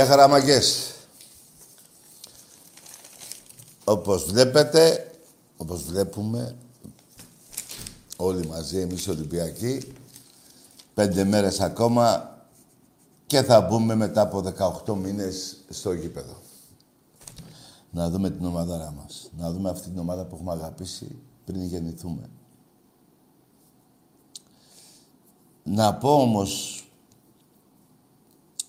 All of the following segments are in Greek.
Για χαραμαγκές. Όπως βλέπετε, όπως βλέπουμε, όλοι μαζί εμείς οι Ολυμπιακοί, πέντε μέρες ακόμα και θα μπούμε μετά από 18 μήνες στο γήπεδο. Να δούμε την ομαδάρα μας. Να δούμε αυτή την ομάδα που έχουμε αγαπήσει πριν γεννηθούμε. Να πω όμως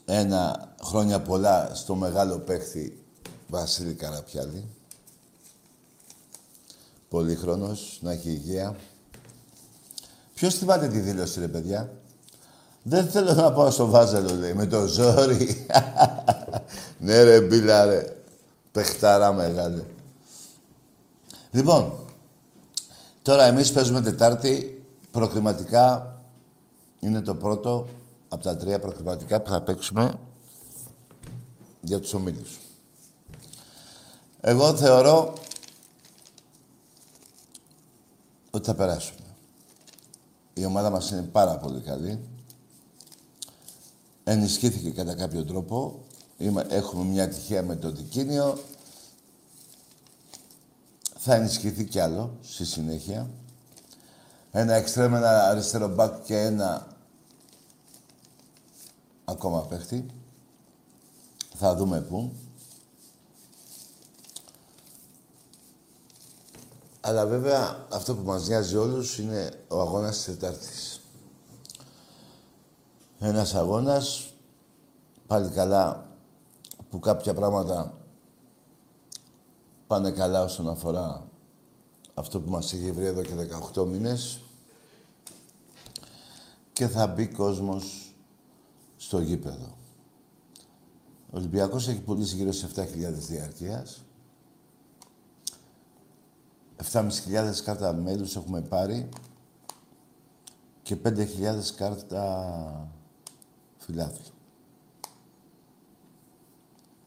ένα χρόνια πολλά στο μεγάλο παίχτη Βασίλη Καραπιάλη. Πολύχρονος, να έχει υγεία. Ποιος θυμάται τη δήλωση, ρε παιδιά; Δεν θέλω να πάω στο Βάζελο, λέει, με το ζόρι. ναι, ρε, μπίλα, ρε. Πεχτάρα μεγάλη. Λοιπόν, τώρα εμείς παίζουμε Τετάρτη. Προκριματικά είναι το πρώτο από τα τρία προκριματικά που θα παίξουμε για τους ομίλους. Εγώ θεωρώ ότι θα περάσουμε. Η ομάδα μας είναι πάρα πολύ καλή. Ενισχύθηκε κατά κάποιο τρόπο. Έχουμε μια τυχαία με το δικίνιο. Θα ενισχυθεί κι άλλο στη συνέχεια. Ένα εξτρέμ, ένα αριστερό μπακ και ένα ακόμα παίχτη. Θα δούμε πού. Αλλά βέβαια αυτό που μας νοιάζει όλους είναι ο αγώνας της Τετάρτης. Ένας αγώνας, πάλι καλά, που κάποια πράγματα πάνε καλά όσον αφορά αυτό που μας έχει βρει εδώ και 18 μήνες και θα μπει κόσμος στο γήπεδο. Ο Ολυμπιακός έχει πουλήσει γύρω σε 7.000 διαρκείας. 7.500 κάρτα μέλους έχουμε πάρει και 5.000 κάρτα φιλάθλου.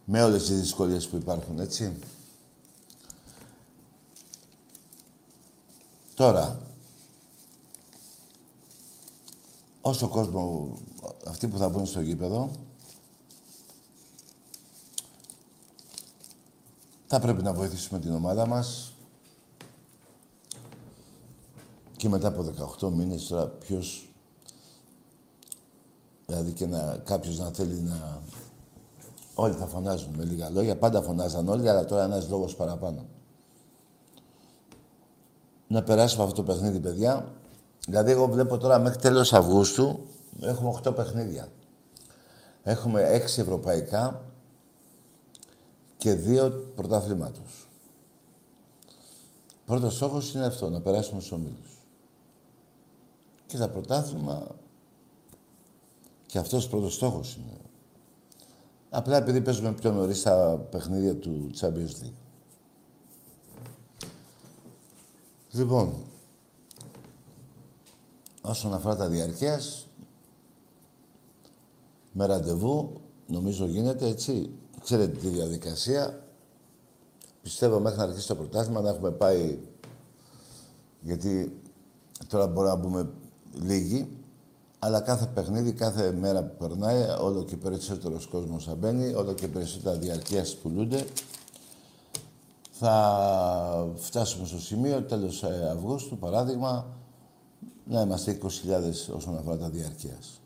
Με όλες τις δυσκολίες που υπάρχουν, έτσι. Τώρα, όσο κόσμο, αυτοί που θα μπουν στο γήπεδο, Θα πρέπει να βοηθήσουμε την ομάδα μας. Και μετά από 18 μήνες τώρα ποιος... Δηλαδή και να, κάποιος να θέλει να... Όλοι θα φωνάζουν με λίγα λόγια. Πάντα φωνάζαν όλοι, αλλά τώρα ένας λόγος παραπάνω. Να περάσουμε αυτό το παιχνίδι, παιδιά. Δηλαδή, εγώ βλέπω τώρα μέχρι τέλος Αυγούστου έχουμε 8 παιχνίδια. Έχουμε 6 ευρωπαϊκά, και δύο πρωταθλήματος. Πρώτος στόχος είναι αυτό, να περάσουμε στους ομίλους. Και τα πρωτάθλημα και αυτός ο πρώτος στόχος είναι. Απλά επειδή παίζουμε πιο νωρίς τα παιχνίδια του Champions League. Λοιπόν, όσον αφορά τα διαρκείας, με ραντεβού, νομίζω γίνεται έτσι. Ξέρετε τη διαδικασία. Πιστεύω μέχρι να αρχίσει το πρωτάθλημα να έχουμε πάει, γιατί τώρα μπορούμε να μπούμε λίγοι, αλλά κάθε παιχνίδι, κάθε μέρα που περνάει, όλο και περισσότερος κόσμος θα μπαίνει, όλο και περισσότερα διαρκείας πουλούνται. Θα φτάσουμε στο σημείο τέλος ε, Αυγούστου, παράδειγμα, να είμαστε 20.000 όσον αφορά τα διαρκείας.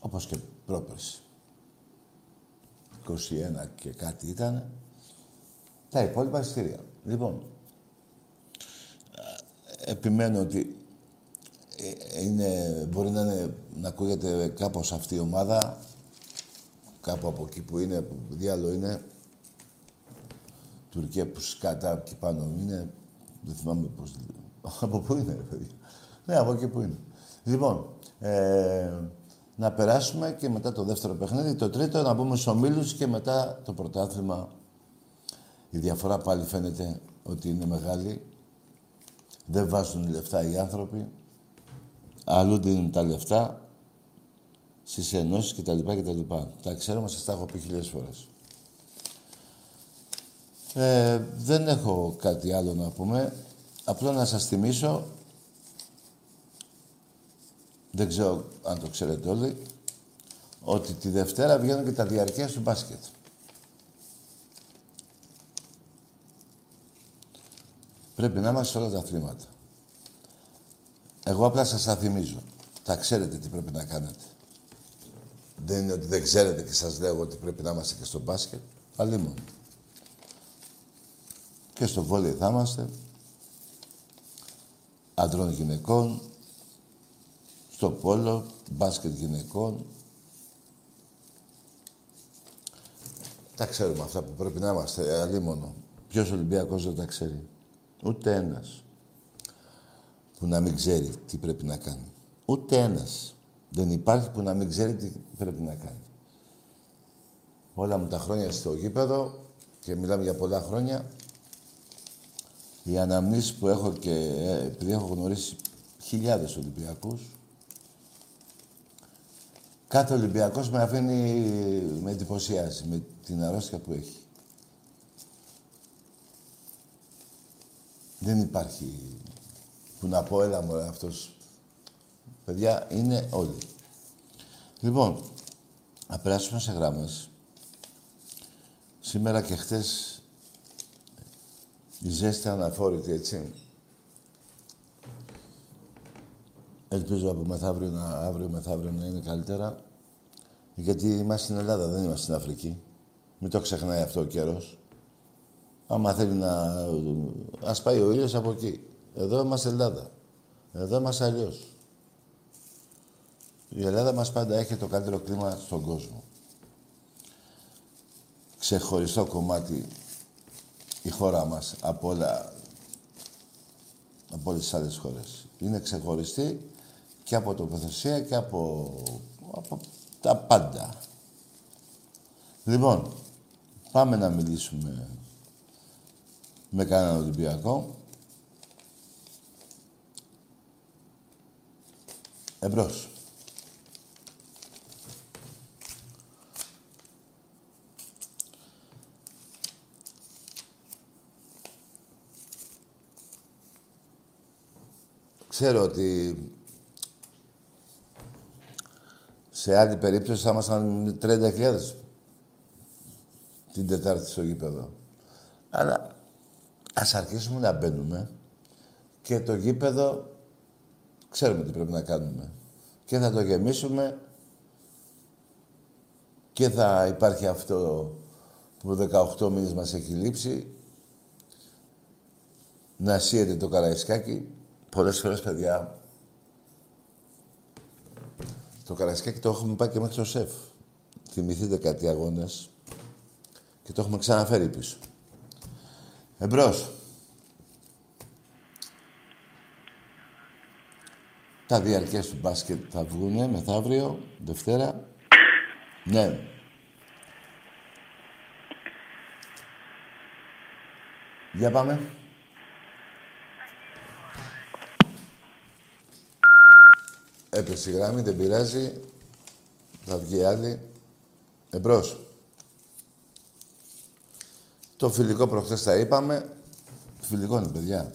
Όπως και πρόπερση. 21 και κάτι ήταν. Τα υπόλοιπα εισιτήρια. Λοιπόν, επιμένω ότι ε, είναι, μπορεί να, είναι, να ακούγεται κάπως αυτή η ομάδα, κάπου από εκεί που είναι, που διάλο είναι, Τουρκία που σκάτα εκεί πάνω είναι, δεν θυμάμαι πώς... από πού είναι, παιδιά. Ναι, από εκεί που είναι. Λοιπόν, ε, να περάσουμε και μετά το δεύτερο παιχνίδι. Το τρίτο να μπούμε στους ομίλους και μετά το πρωτάθλημα. Η διαφορά πάλι φαίνεται ότι είναι μεγάλη. Δεν βάζουν λεφτά οι άνθρωποι. Αλλού δίνουν τα λεφτά στις ενώσεις και τα λοιπά και τα λοιπά. Τα ξέρουμε, σας τα έχω πει χιλιάδες φορές. Ε, δεν έχω κάτι άλλο να πούμε. Απλά να σας θυμίσω δεν ξέρω αν το ξέρετε όλοι, ότι τη Δευτέρα βγαίνουν και τα διαρκεία του μπάσκετ. Πρέπει να είμαστε σε όλα τα αθλήματα. Εγώ απλά σας τα θυμίζω. Θα ξέρετε τι πρέπει να κάνετε. Δεν είναι ότι δεν ξέρετε και σας λέω ότι πρέπει να είμαστε και στο μπάσκετ. Πάλι μόνο. Και στο βόλιο θα είμαστε. Αντρών γυναικών, στο πόλο, μπάσκετ γυναικών. Τα ξέρουμε αυτά που πρέπει να είμαστε, αλίμονο. Ποιος Ολυμπιακός δεν τα ξέρει; Ούτε ένας. Που να μην ξέρει τι πρέπει να κάνει. Ούτε ένας. Δεν υπάρχει που να μην ξέρει τι πρέπει να κάνει. Όλα μου τα χρόνια στο γήπεδο και μιλάμε για πολλά χρόνια. Οι αναμνήσεις που έχω και ε, επειδή έχω γνωρίσει χιλιάδες Ολυμπιακούς, Κάθε Ολυμπιακός με αφήνει, με εντυπωσιάζει με την αρρώστια που έχει. Δεν υπάρχει που να πω, έλα μωρέ, αυτός. Παιδιά, είναι όλοι. Λοιπόν, να περάσουμε σε γράμμες. Σήμερα και χτες η ζέστη αναφόρητη, έτσι. Ελπίζω από μεθαύριο να, αύριο μεθαύριο να είναι καλύτερα. Γιατί είμαστε στην Ελλάδα, δεν είμαστε στην Αφρική. Μην το ξεχνάει αυτό ο καιρός. Άμα θέλει να... Ας πάει ο ήλιος από εκεί. Εδώ είμαστε Ελλάδα. Εδώ είμαστε αλλιώς. Η Ελλάδα μας πάντα έχει το καλύτερο κλίμα στον κόσμο. Ξεχωριστό κομμάτι η χώρα μας από όλα από όλες τις άλλες χώρες. Είναι ξεχωριστή και από τοποθεσία και από, από τα πάντα. Λοιπόν, πάμε να μιλήσουμε με κανέναν Ολυμπιακό. Εμπρός. Ξέρω ότι σε άλλη περίπτωση θα ήμασταν 30.000 την Τετάρτη στο γήπεδο. Αλλά ας αρχίσουμε να μπαίνουμε και το γήπεδο ξέρουμε τι πρέπει να κάνουμε. Και θα το γεμίσουμε και θα υπάρχει αυτό που 18 μήνες μας έχει λείψει να σύεται το καραϊσκάκι. Πολλές φορές, παιδιά, το Καρασκάκι το έχουμε πάει και μέχρι το ΣΕΦ. Θυμηθείτε κάτι αγώνες και το έχουμε ξαναφέρει πίσω. Εμπρός. Τα διαρκές του μπάσκετ θα βγουνε μεθαύριο, Δευτέρα. Ναι. Για πάμε. Έπεσε η γραμμή, δεν πειράζει. Θα βγει άλλη. Εμπρός. Το φιλικό προχθές τα είπαμε. Φιλικό είναι, παιδιά.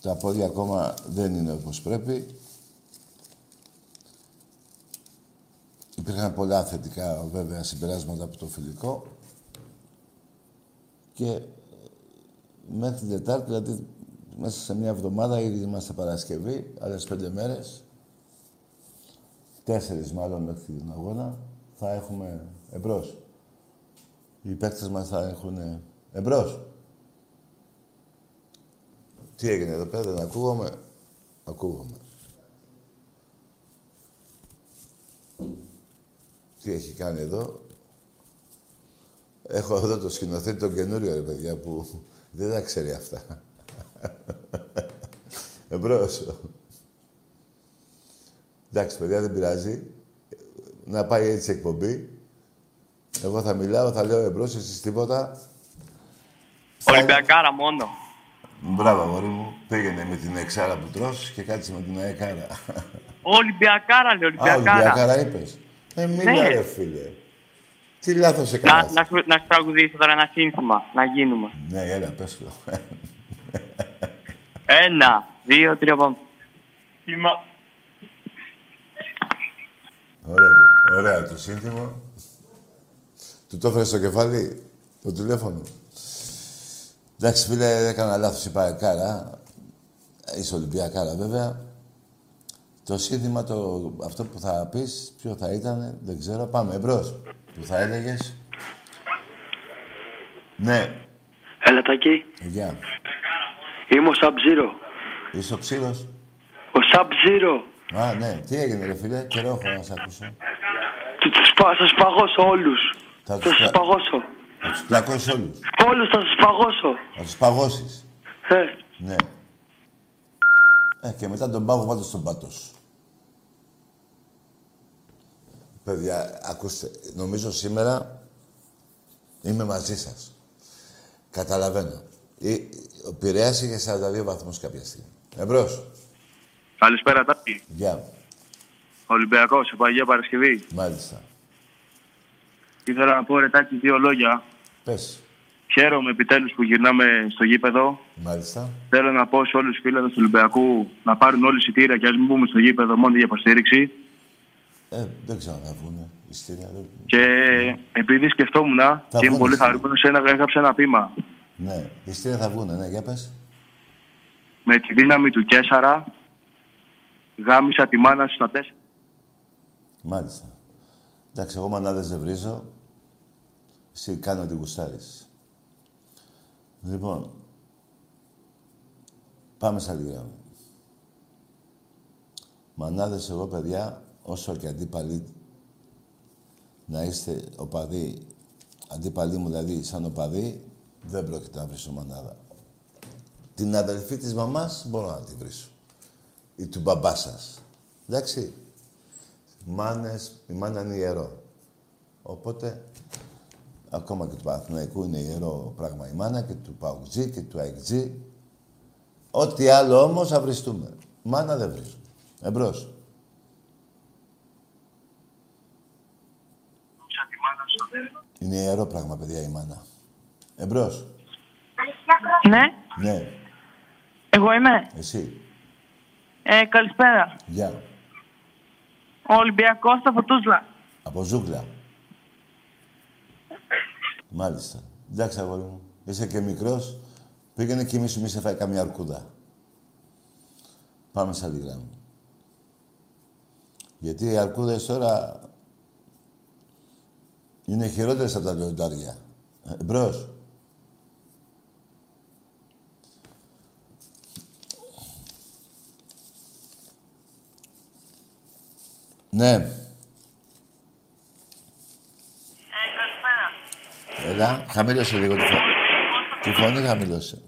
Τα πόδια ακόμα δεν είναι όπως πρέπει. Υπήρχαν πολλά θετικά βέβαια συμπεράσματα από το φιλικό. Και μέχρι την Τετάρτη, δηλαδή μέσα σε μια εβδομάδα, ήδη είμαστε Παρασκευή, άλλες πέντε μέρες, τέσσερις μάλλον μέχρι την αγώνα, θα έχουμε εμπρός. Οι παίκτες μας θα έχουν εμπρός. Τι έγινε εδώ πέρα, δεν ακούγομαι; Ακούγομαι. Τι έχει κάνει εδώ; Έχω εδώ το σκηνοθέτη τον καινούριο, ρε παιδιά, που δεν τα ξέρει αυτά. Εμπρός. Εντάξει, παιδιά, δεν πειράζει. Να πάει έτσι εκπομπή. Εγώ θα μιλάω, θα λέω εμπρός, εσείς τίποτα. Ολυμπιακάρα μόνο. Μπράβο, αγόρι μου. Πήγαινε με την εξάρα που τρως και κάτσε με την αεκάρα. Ολυμπιακάρα, λέει, Α, Ολυμπιακάρα. Ολυμπιακάρα είπες. Ε, μίλα Ναι. ρε φίλε. Τι λάθος Να, έκανας. να, σου, να σου τραγουδήσω τώρα ένα σύνθημα, να γίνουμε. Ναι, έλα, πες το. Ένα, δύο, τρία, πάμε. Είμα... Ωραία, ωραία το σύνθημα. Του το έφερε στο κεφάλι το τηλέφωνο. Εντάξει, φίλε, έκανα λάθος, είπα κάρα. Είσαι Ολυμπιακάρα, βέβαια. Το σύνθημα, το, αυτό που θα πεις, ποιο θα ήταν, δεν ξέρω. Πάμε, εμπρός. Που θα έλεγες. Ναι, Έλα Τάκη, γεια. Είμαι ο Sub-Zero. Είσαι ο ξύλος. Ο Sub-Zero. Α, ναι. Τι έγινε, ρε φίλε. Καιρό έχω να σε ακούσω. Του- τους πα- Θα τους παγώσω όλους. Θα Θα τους τους πα- παγώσω. Θα τους πλακώσεις όλους. Όλους θα τους παγώσω. Θα τους παγώσεις. Ε, Ναι. Ε, και μετά τον πάγω πάντως στον πάτο σου. Παιδιά, ακούστε, νομίζω σήμερα είμαι μαζί σας. Καταλαβαίνω. Η- Ο Πειραιάς είχε 42 βαθμούς κάποια στιγμή. Εμπρός. Καλησπέρα, Τάκη. Γεια. Ολυμπιακός, σε Παγία Παρασκευή. Μάλιστα. Ήθελα να πω ρε Τάκη δύο λόγια. Πες. Χαίρομαι επιτέλους που γυρνάμε στο γήπεδο. Μάλιστα. Θέλω να πω σε όλους τους φίλους του Ολυμπιακού να πάρουν όλοι εισιτήρια και ας μην μπούμε στο γήπεδο μόνο για υποστήριξη. Ε, δεν ξέρω αν θα βγουνε. Ιστήρια, δεν... Και επειδή σκεφτόμουν και είμαι βγουν πολύ εισιτήρια. χαρούμενος, ένα, έγραψα ένα πείμα. Ναι, ιστήρια θα βγουνε, ναι, για πες. Με τη δύναμη του Κέσσαρα γάμισα τη μάνα σου στα τέσσερα. Μάλιστα. Εντάξει, εγώ μανάδες δεν βρίζω. Εσύ κάνω ό,τι γουστάρεις. Λοιπόν, πάμε στα άλλη γράμμα. Μανάδες εγώ, παιδιά, όσο και αντίπαλοι να είστε οπαδοί, αντίπαλοι μου δηλαδή σαν οπαδοί, δεν πρόκειται να βρίσω μανάδα. Την αδελφή της μαμάς μπορώ να τη βρίσω. Ή του μπαμπά σας. Εντάξει. Μάνες, η μάνα είναι ιερό. Οπότε, ακόμα και του Παναθηναϊκού είναι ιερό πράγμα η μάνα και του Παουτζή και του Αιγτζή. Ό,τι άλλο όμως θα βριστούμε. Μάνα δεν βρίζω. Εμπρός. Είναι ιερό πράγμα, παιδιά, η μάνα. Εμπρός. Ναι, Ναι, εγώ είμαι. εσύ. Ε, καλησπέρα. Γεια. Ο Ολυμπιακός στα Φωτούσλα. Από ζούγκλα. Μάλιστα. Εντάξει, αγόρι μου. Είσαι και μικρός. Πήγαινε και μη σε φάει καμιά αρκούδα. Πάμε σε άλλη γράμμα. Γιατί οι αρκούδες τώρα είναι χειρότερες από τα λιοντάρια. Ε, Ναι. Έλα, χαμήλωσε λίγο τη φωνή. Τη φωνή χαμήλωσε.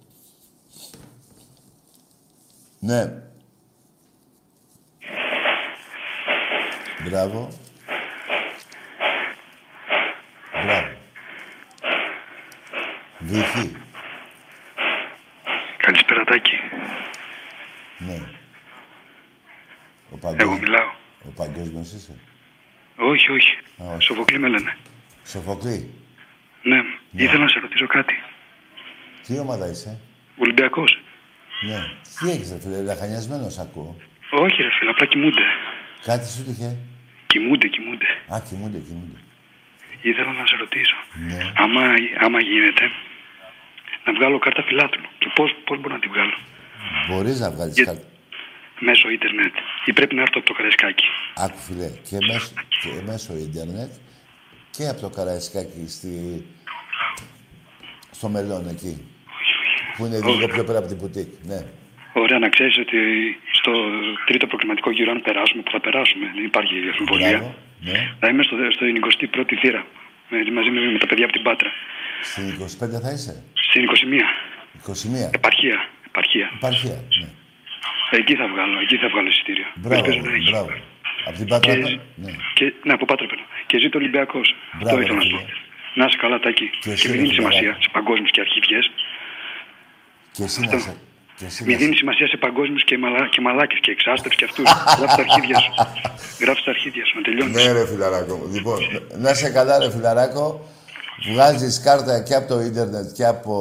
Ναι. Μπράβο. Μπράβο. Βυθί. καλησπέρα Τάκη. Ναι. Ο παγκόσμιος. Εγώ μιλάω. Ο παγκόσμιος είσαι. Όχι, όχι. Α, όχι. Σοφοκλή με λένε. Σοφοκλή. Ναι. Ήθελα να σε ρωτήσω κάτι. Τι ομάδα είσαι; Ολυμπιακός. Ναι. Τι έχεις ρε φίλε, λαχανιασμένος ακούω. Όχι, ρε φίλε, απλά κοιμούνται. Κάτι σου τύχε. Κοιμούνται, κοιμούνται. Α, κοιμούνται, κοιμούνται. Ήθελα να σε ρωτήσω. Ναι. Άμα, άμα γίνεται, να βγάλω κάρτα φιλάθλου. Και πώς, πώς μπορώ να τη βγάλω. Μπορείς να βγάλεις Για- κάτι. Μέσω ίντερνετ. Ή πρέπει να έρθω από το Καραϊσκάκι. Άκου φίλε, και μέσω, και μέσω ίντερνετ και από το Καραϊσκάκι στη... στο Μελόν εκεί. Που είναι λίγο πιο πέρα από την πουτίκ. Ναι. Ωραία, να ξέρεις ότι στο τρίτο προκριματικό γύρο, αν περάσουμε, που θα περάσουμε, δεν υπάρχει αμφιβολία. Μπράβο. Ναι. Θα είμαι στο, στο 21η θύρα. Με, μαζί με, με τα παιδιά από την Πάτρα. Στην 25 θα είσαι; Στην 21. 21. Επαρχία. Επαρχία. Επαρχία. Ναι. Εκεί θα βγάλω, εκεί θα βγάλω εισιτήριο. Μπράβο, Ελπίζω να έχει. μπράβο. Από την Πάτρα. Και, πα- Ναι. και, ναι, από Πάτρα παίρνω. Και ζήτω Ολυμπιακός. Μπράβο, Αυτό ήθελα να φίλε. πω. Να είσαι καλά, Τάκη. Και Και, εσύ, μην ρε, δίνει φιλαράκι. σημασία σε παγκόσμιους και αρχιδιές. Και εσύ να σε... Και εσύ να Μην σε... δίνει σημασία σε παγκόσμιους και, μαλα, και μαλάκες και εξάστερου και αυτούς. Γράφει τα αρχίδια σου. Γράφει τα αρχίδια σου. Να τελειώνεις. Ναι, ρε φιλαράκο. μου. Λοιπόν, να σε καλά, ρε φιλαράκο. Βγάζεις κάρτα και από το ίντερνετ και από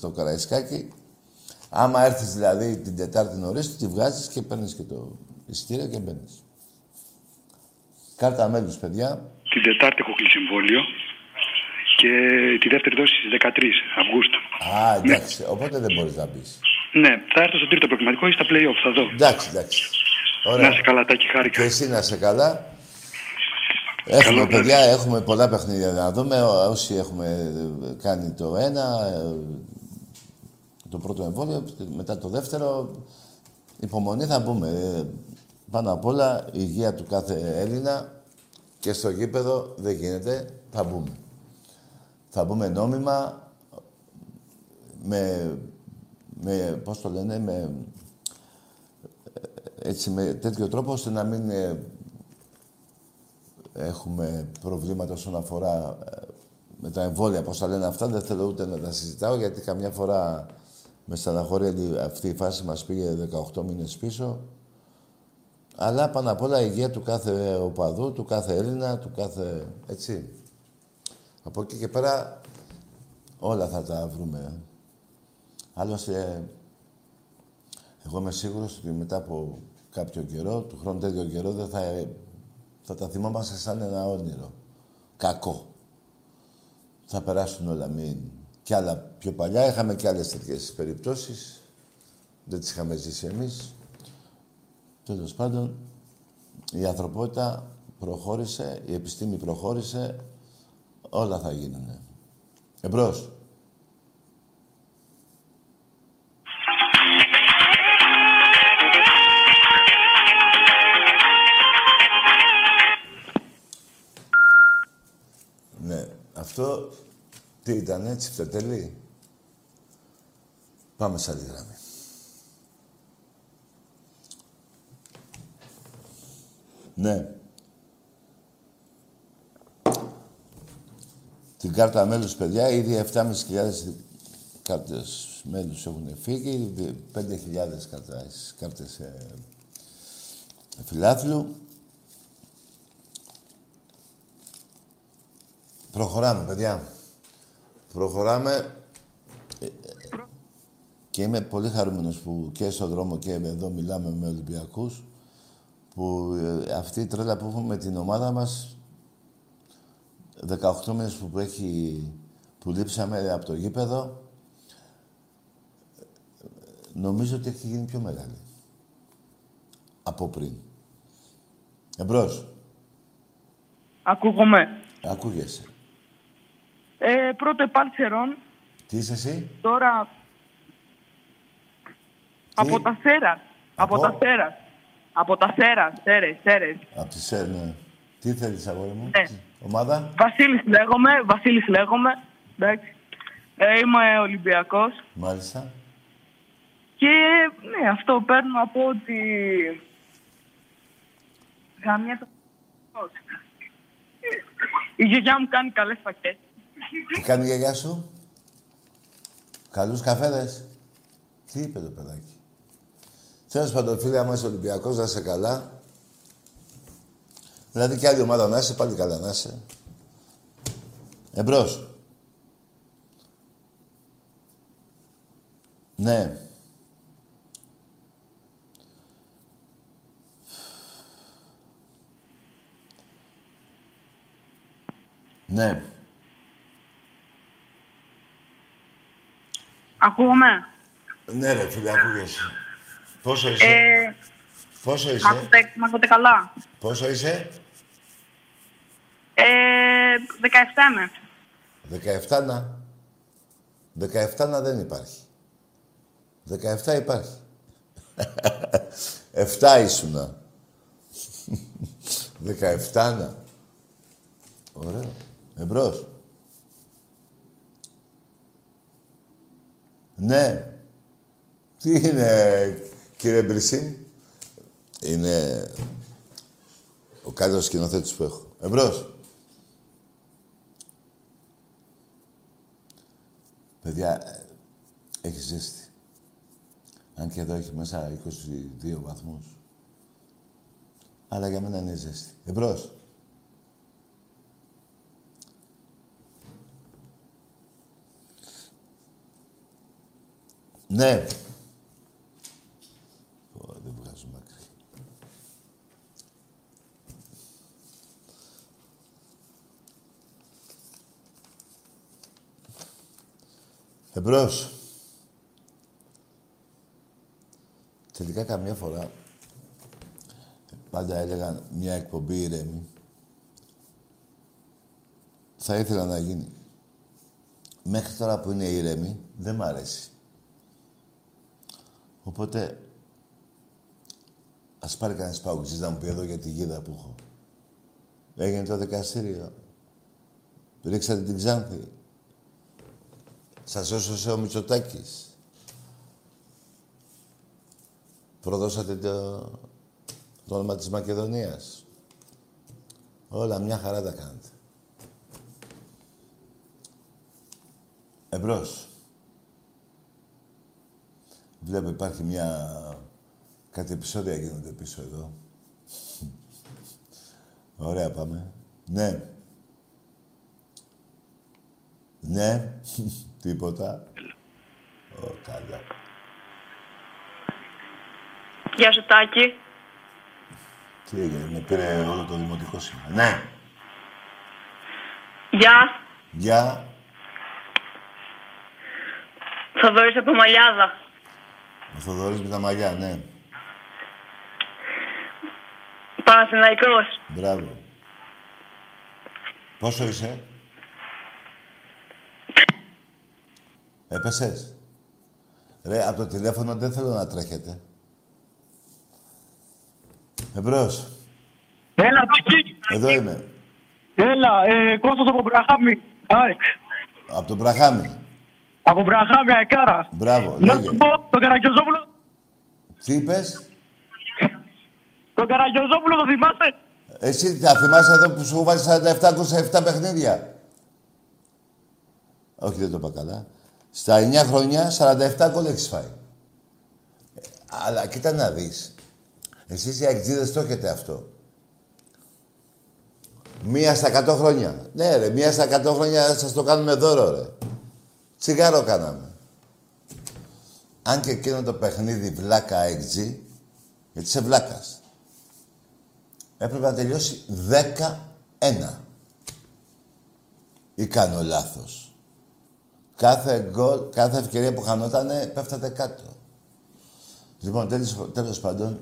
το Καραϊσκάκι. Άμα έρθεις δηλαδή την Τετάρτη νωρίς, τη βγάζεις και παίρνεις και το εισιτήριο και μπαίνεις. Κάρτα μέλου, παιδιά. Την Τετάρτη έχω κλείσει εμβόλιο και τη δεύτερη δόση στις 13 Αυγούστου. Α, εντάξει. Οπότε δεν μπορείς να μπεις. Ναι, θα έρθω στο τρίτο προκριματικό ή στα play-off, θα δω. Εντάξει, εντάξει. Να Ωραία. είσαι καλά, Τάκη, Και χάρηκα. εσύ να σε καλά. Έχουμε, Καλό παιδιά, έχουμε πολλά παιχνίδια να δούμε. Ό- Όσοι έχουμε ε, κάνει το ένα, ε, το πρώτο εμβόλιο, μετά το δεύτερο, υπομονή θα μπούμε. Ε, Πάνω απ' όλα, η υγεία του κάθε Έλληνα και στο γήπεδο δεν γίνεται, θα μπούμε. Θα μπούμε νόμιμα, με, με πώς το λένε, με, ε, έτσι, με τέτοιο τρόπο ώστε να μην ε, έχουμε προβλήματα όσον αφορά ε, με τα εμβόλια, πώς τα λένε αυτά, δεν θέλω ούτε να τα συζητάω, γιατί καμιά φορά με στεναχωρεί αυτή η φάση μας πήγε 18 μήνες πίσω. Αλλά πάνω απ' όλα η υγεία του κάθε οπαδού, του κάθε Έλληνα, του κάθε... έτσι. Από εκεί και πέρα όλα θα τα βρούμε. Άλλωστε, εγώ είμαι σίγουρος ότι μετά από κάποιο καιρό, του χρόνου τέτοιο καιρό, δεν θα, θα τα θυμόμαστε σαν ένα όνειρο. Κακό. Θα περάσουν όλα, μην... Κι άλλα πιο παλιά, είχαμε και άλλες τέτοιες περιπτώσεις. Δεν τις είχαμε ζήσει εμείς. Τέλος πάντων, η ανθρωπότητα προχώρησε, η επιστήμη προχώρησε, όλα θα γίνουνε. Εμπρός. Ναι, αυτό τι ήταν έτσι, φτετέλη. Πάμε σε άλλη γραμμή. Ναι. Την κάρτα μέλους, παιδιά, ήδη 7.500 κάρτες μέλους έχουν φύγει, 5.000 κάρτες, κάρτες ε, φιλάθλου. Προχωράμε, παιδιά. Προχωράμε. Ε, ε, Και είμαι πολύ χαρούμενος που και στον δρόμο και εδώ μιλάμε με Ολυμπιακούς που ε, αυτή η τρέλα που έχουμε με την ομάδα μας 18 μήνες που έχει που λείψαμε από το γήπεδο νομίζω ότι έχει γίνει πιο μεγάλη από πριν. Εμπρός. Ακούγομαι. Ακούγεσαι. Ε, πρώτο επάλξερον, Τι είσαι εσύ; τώρα από τα Σέρας. Από, Από; τα Σέρας. Από τα Σέρας. Σέρες, Σέρες. Από τη ΣΕΡ, ναι. Τι θέλεις, αγόρι μου; Ναι. Τι- Ομάδα; Βασίλης λέγομαι, Βασίλης λέγομαι. Εντάξει. Ε, είμαι Ολυμπιακός. Μάλιστα. Και ναι, αυτό παίρνω από ότι... Γαμιά το... Η γιαγιά μου κάνει καλές φακές. Τι κάνει η γιαγιά σου; Καλούς καφέδες. Τι είπε το παιδάκι. Τέλος πάντων, φίλε, άμα είσαι Ολυμπιακός, να είσαι καλά. Δηλαδή και άλλη ομάδα να είσαι, πάλι καλά να είσαι. Εμπρός. Ναι. Ναι. Ακούγομαι; Ναι, ρε φίλε, ακούγεσαι. Πόσο είσαι, Ε, πόσο μ' είσαι, ακούτε, μ' ακούτε καλά. πόσο είσαι, Ε, 17 είμαι. 17 να. 17 να δεν υπάρχει. 17 υπάρχει. 7 ήσουνα. 17 να. Ωραίο. Εμπρός. Ναι. Τι είναι, κύριε Μπρισίν; Είναι ο καλύτερος σκηνοθέτης που έχω. Εμπρός. Παιδιά, ε, έχει ζέστη. Αν και εδώ έχει μέσα 22 βαθμούς. Αλλά για μένα είναι ζέστη. Εμπρός. Ναι. Ω, δεν βγάζω μακρύ. Εμπρός. Τελικά καμιά φορά πάντα έλεγαν μια εκπομπή ηρεμή. Θα ήθελα να γίνει. Μέχρι τώρα που είναι ηρεμή δεν μ' αρέσει. Οπότε ας πάρει κανένας παουτζής να μου πει εδώ για τη γίδα που έχω. Έγινε το δικαστήριο. Ρίξατε την Ξάνθη. Σας έσωσε ο Μητσοτάκης. Προδώσατε το, το όνομα της Μακεδονίας. Όλα μια χαρά τα κάνετε. Εμπρός. Βλέπω υπάρχει μια... Κάτι επεισόδια γίνονται πίσω εδώ. Ωραία πάμε. Ναι. Ναι. Τίποτα. Ω, καλά. Γεια σου, Τάκη. Τι έγινε, με πήρε όλο το δημοτικό σήμερα. Ναι. Γεια. Γεια. Θοδωρής από Μαλιάδα. Ο Θοδωρής με τα μαλλιά, ναι. Παναθηναϊκός. Μπράβο. Πόσο είσαι; Έπεσες; Ρε, από το τηλέφωνο δεν θέλω να τρέχετε. Εμπρός. Έλα, Τάκη. Εδώ είμαι. Έλα, ε, Κώστας από Μπραχάμι. ΑΕΚ. Από τον Μπραχάμι. Από Μπραχάμι, αεκάρα. Μπράβο, Να λέγε. σου πω, τον Καραγκιόζόπουλο, Τι είπες; τον Καραγκιόζόπουλο το θυμάστε. Εσύ θα θυμάσαι εδώ που σου βάζει 47 γκολ σε 7 παιχνίδια; Όχι, δεν το είπα καλά. Στα 9 χρόνια 47 γκολ έχεις φάει. Ε, Αλλά κοίτα να δεις. Εσείς οι αεξίδες το έχετε αυτό. Μία στα 100 χρόνια. Ναι ρε, μία στα 100 χρόνια σας το κάνουμε δώρο ρε. Τσιγάρο κάναμε. Αν και εκείνο το παιχνίδι βλάκα έξι, γιατί είσαι βλάκας. Έπρεπε να τελειώσει 10-1. Ή κάνω λάθος. Κάθε γκολ, κάθε ευκαιρία που χανότανε, πέφτατε κάτω. Λοιπόν, τέλος, τέλος πάντων,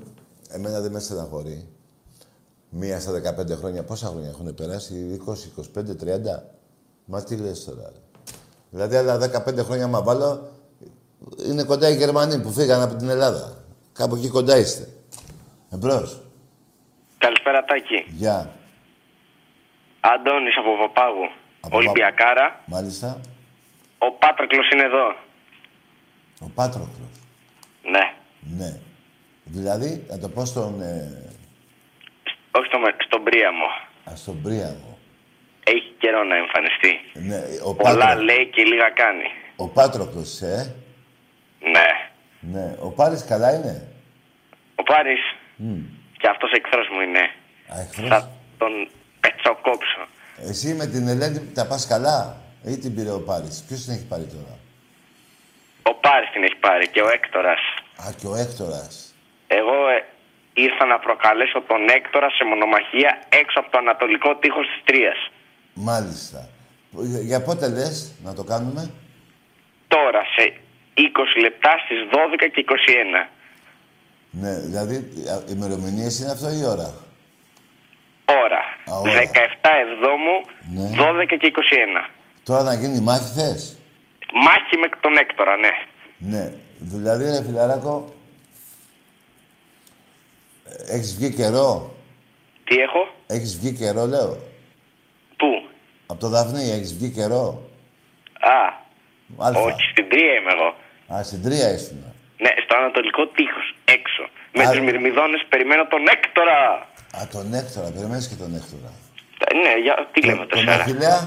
εμένα δεν με στεναχωρεί. Μία στα 15 χρόνια, πόσα χρόνια έχουν περάσει, 20, 25, 30. Μα τι λες τώρα. Ρε. Δηλαδή, άλλα 15 χρόνια, μα βάλω, είναι κοντά οι Γερμανοί που φύγαν από την Ελλάδα. Κάπου εκεί κοντά είστε. Εμπρός. Καλησπέρα Τάκη. Γεια. Αντώνης από Παπάγου. Από Ολυμπιακάρα. Μάλιστα. Ο Πάτρακλος είναι εδώ. Ο Πάτροκλος. Ναι. Ναι. Δηλαδή, να το πω στον... Ε, Όχι στο, με- στον Πρίαμο. α, στον Πρίαμο. Έχει καιρό να εμφανιστεί. Ναι, ο, Πολλά Πάτρο, λέει και λίγα κάνει. ο Πάτροκλος, ε. Ναι. Ναι. Ο Πάρης καλά είναι; Ο Πάρης. Και αυτός εχθρός μου είναι. Α, εχθρός; Θα τον πετσοκόψω. Εσύ με την Ελένη τα πας καλά; Ή την πήρε ο Πάρης; Ποιος την έχει πάρει τώρα; Ο Πάρης την έχει πάρει και ο Έκτορας. Α, και ο Έκτορας. Εγώ ε, ήρθα να προκαλέσω τον Έκτορα σε μονομαχία έξω από το ανατολικό τείχος της Τρίας. Μάλιστα. Για πότε λες να το κάνουμε; Τώρα σε 20 λεπτά στις 12 και 21. Ναι, δηλαδή α, ημερομηνίες είναι αυτό η ώρα; Ώρα. Α, ώρα. 17 Εβδόμου, Ναι. 12 και 21. Τώρα να γίνει μάχη θες; Μάχη με τον Έκτορα, ναι. Ναι. Δηλαδή, ρε φιλαράκο, ε, έχεις βγει καιρό; Τι έχω, Έχεις βγει καιρό, λέω. Πού; Από το Δαφνί έχεις βγει καιρό; Α, Αλφα. όχι, στην Τρία είμαι εγώ. Α, στην τρία ήσουν. Ναι, στο ανατολικό τείχος, έξω. Με Άρα- τους μυρμηδόνες περιμένω τον Έκτορα. Α, τον Έκτορα. Περιμένεις και τον Έκτορα. Ε, Ναι, για, τι λέμε τον τώρα. Αχιλέα,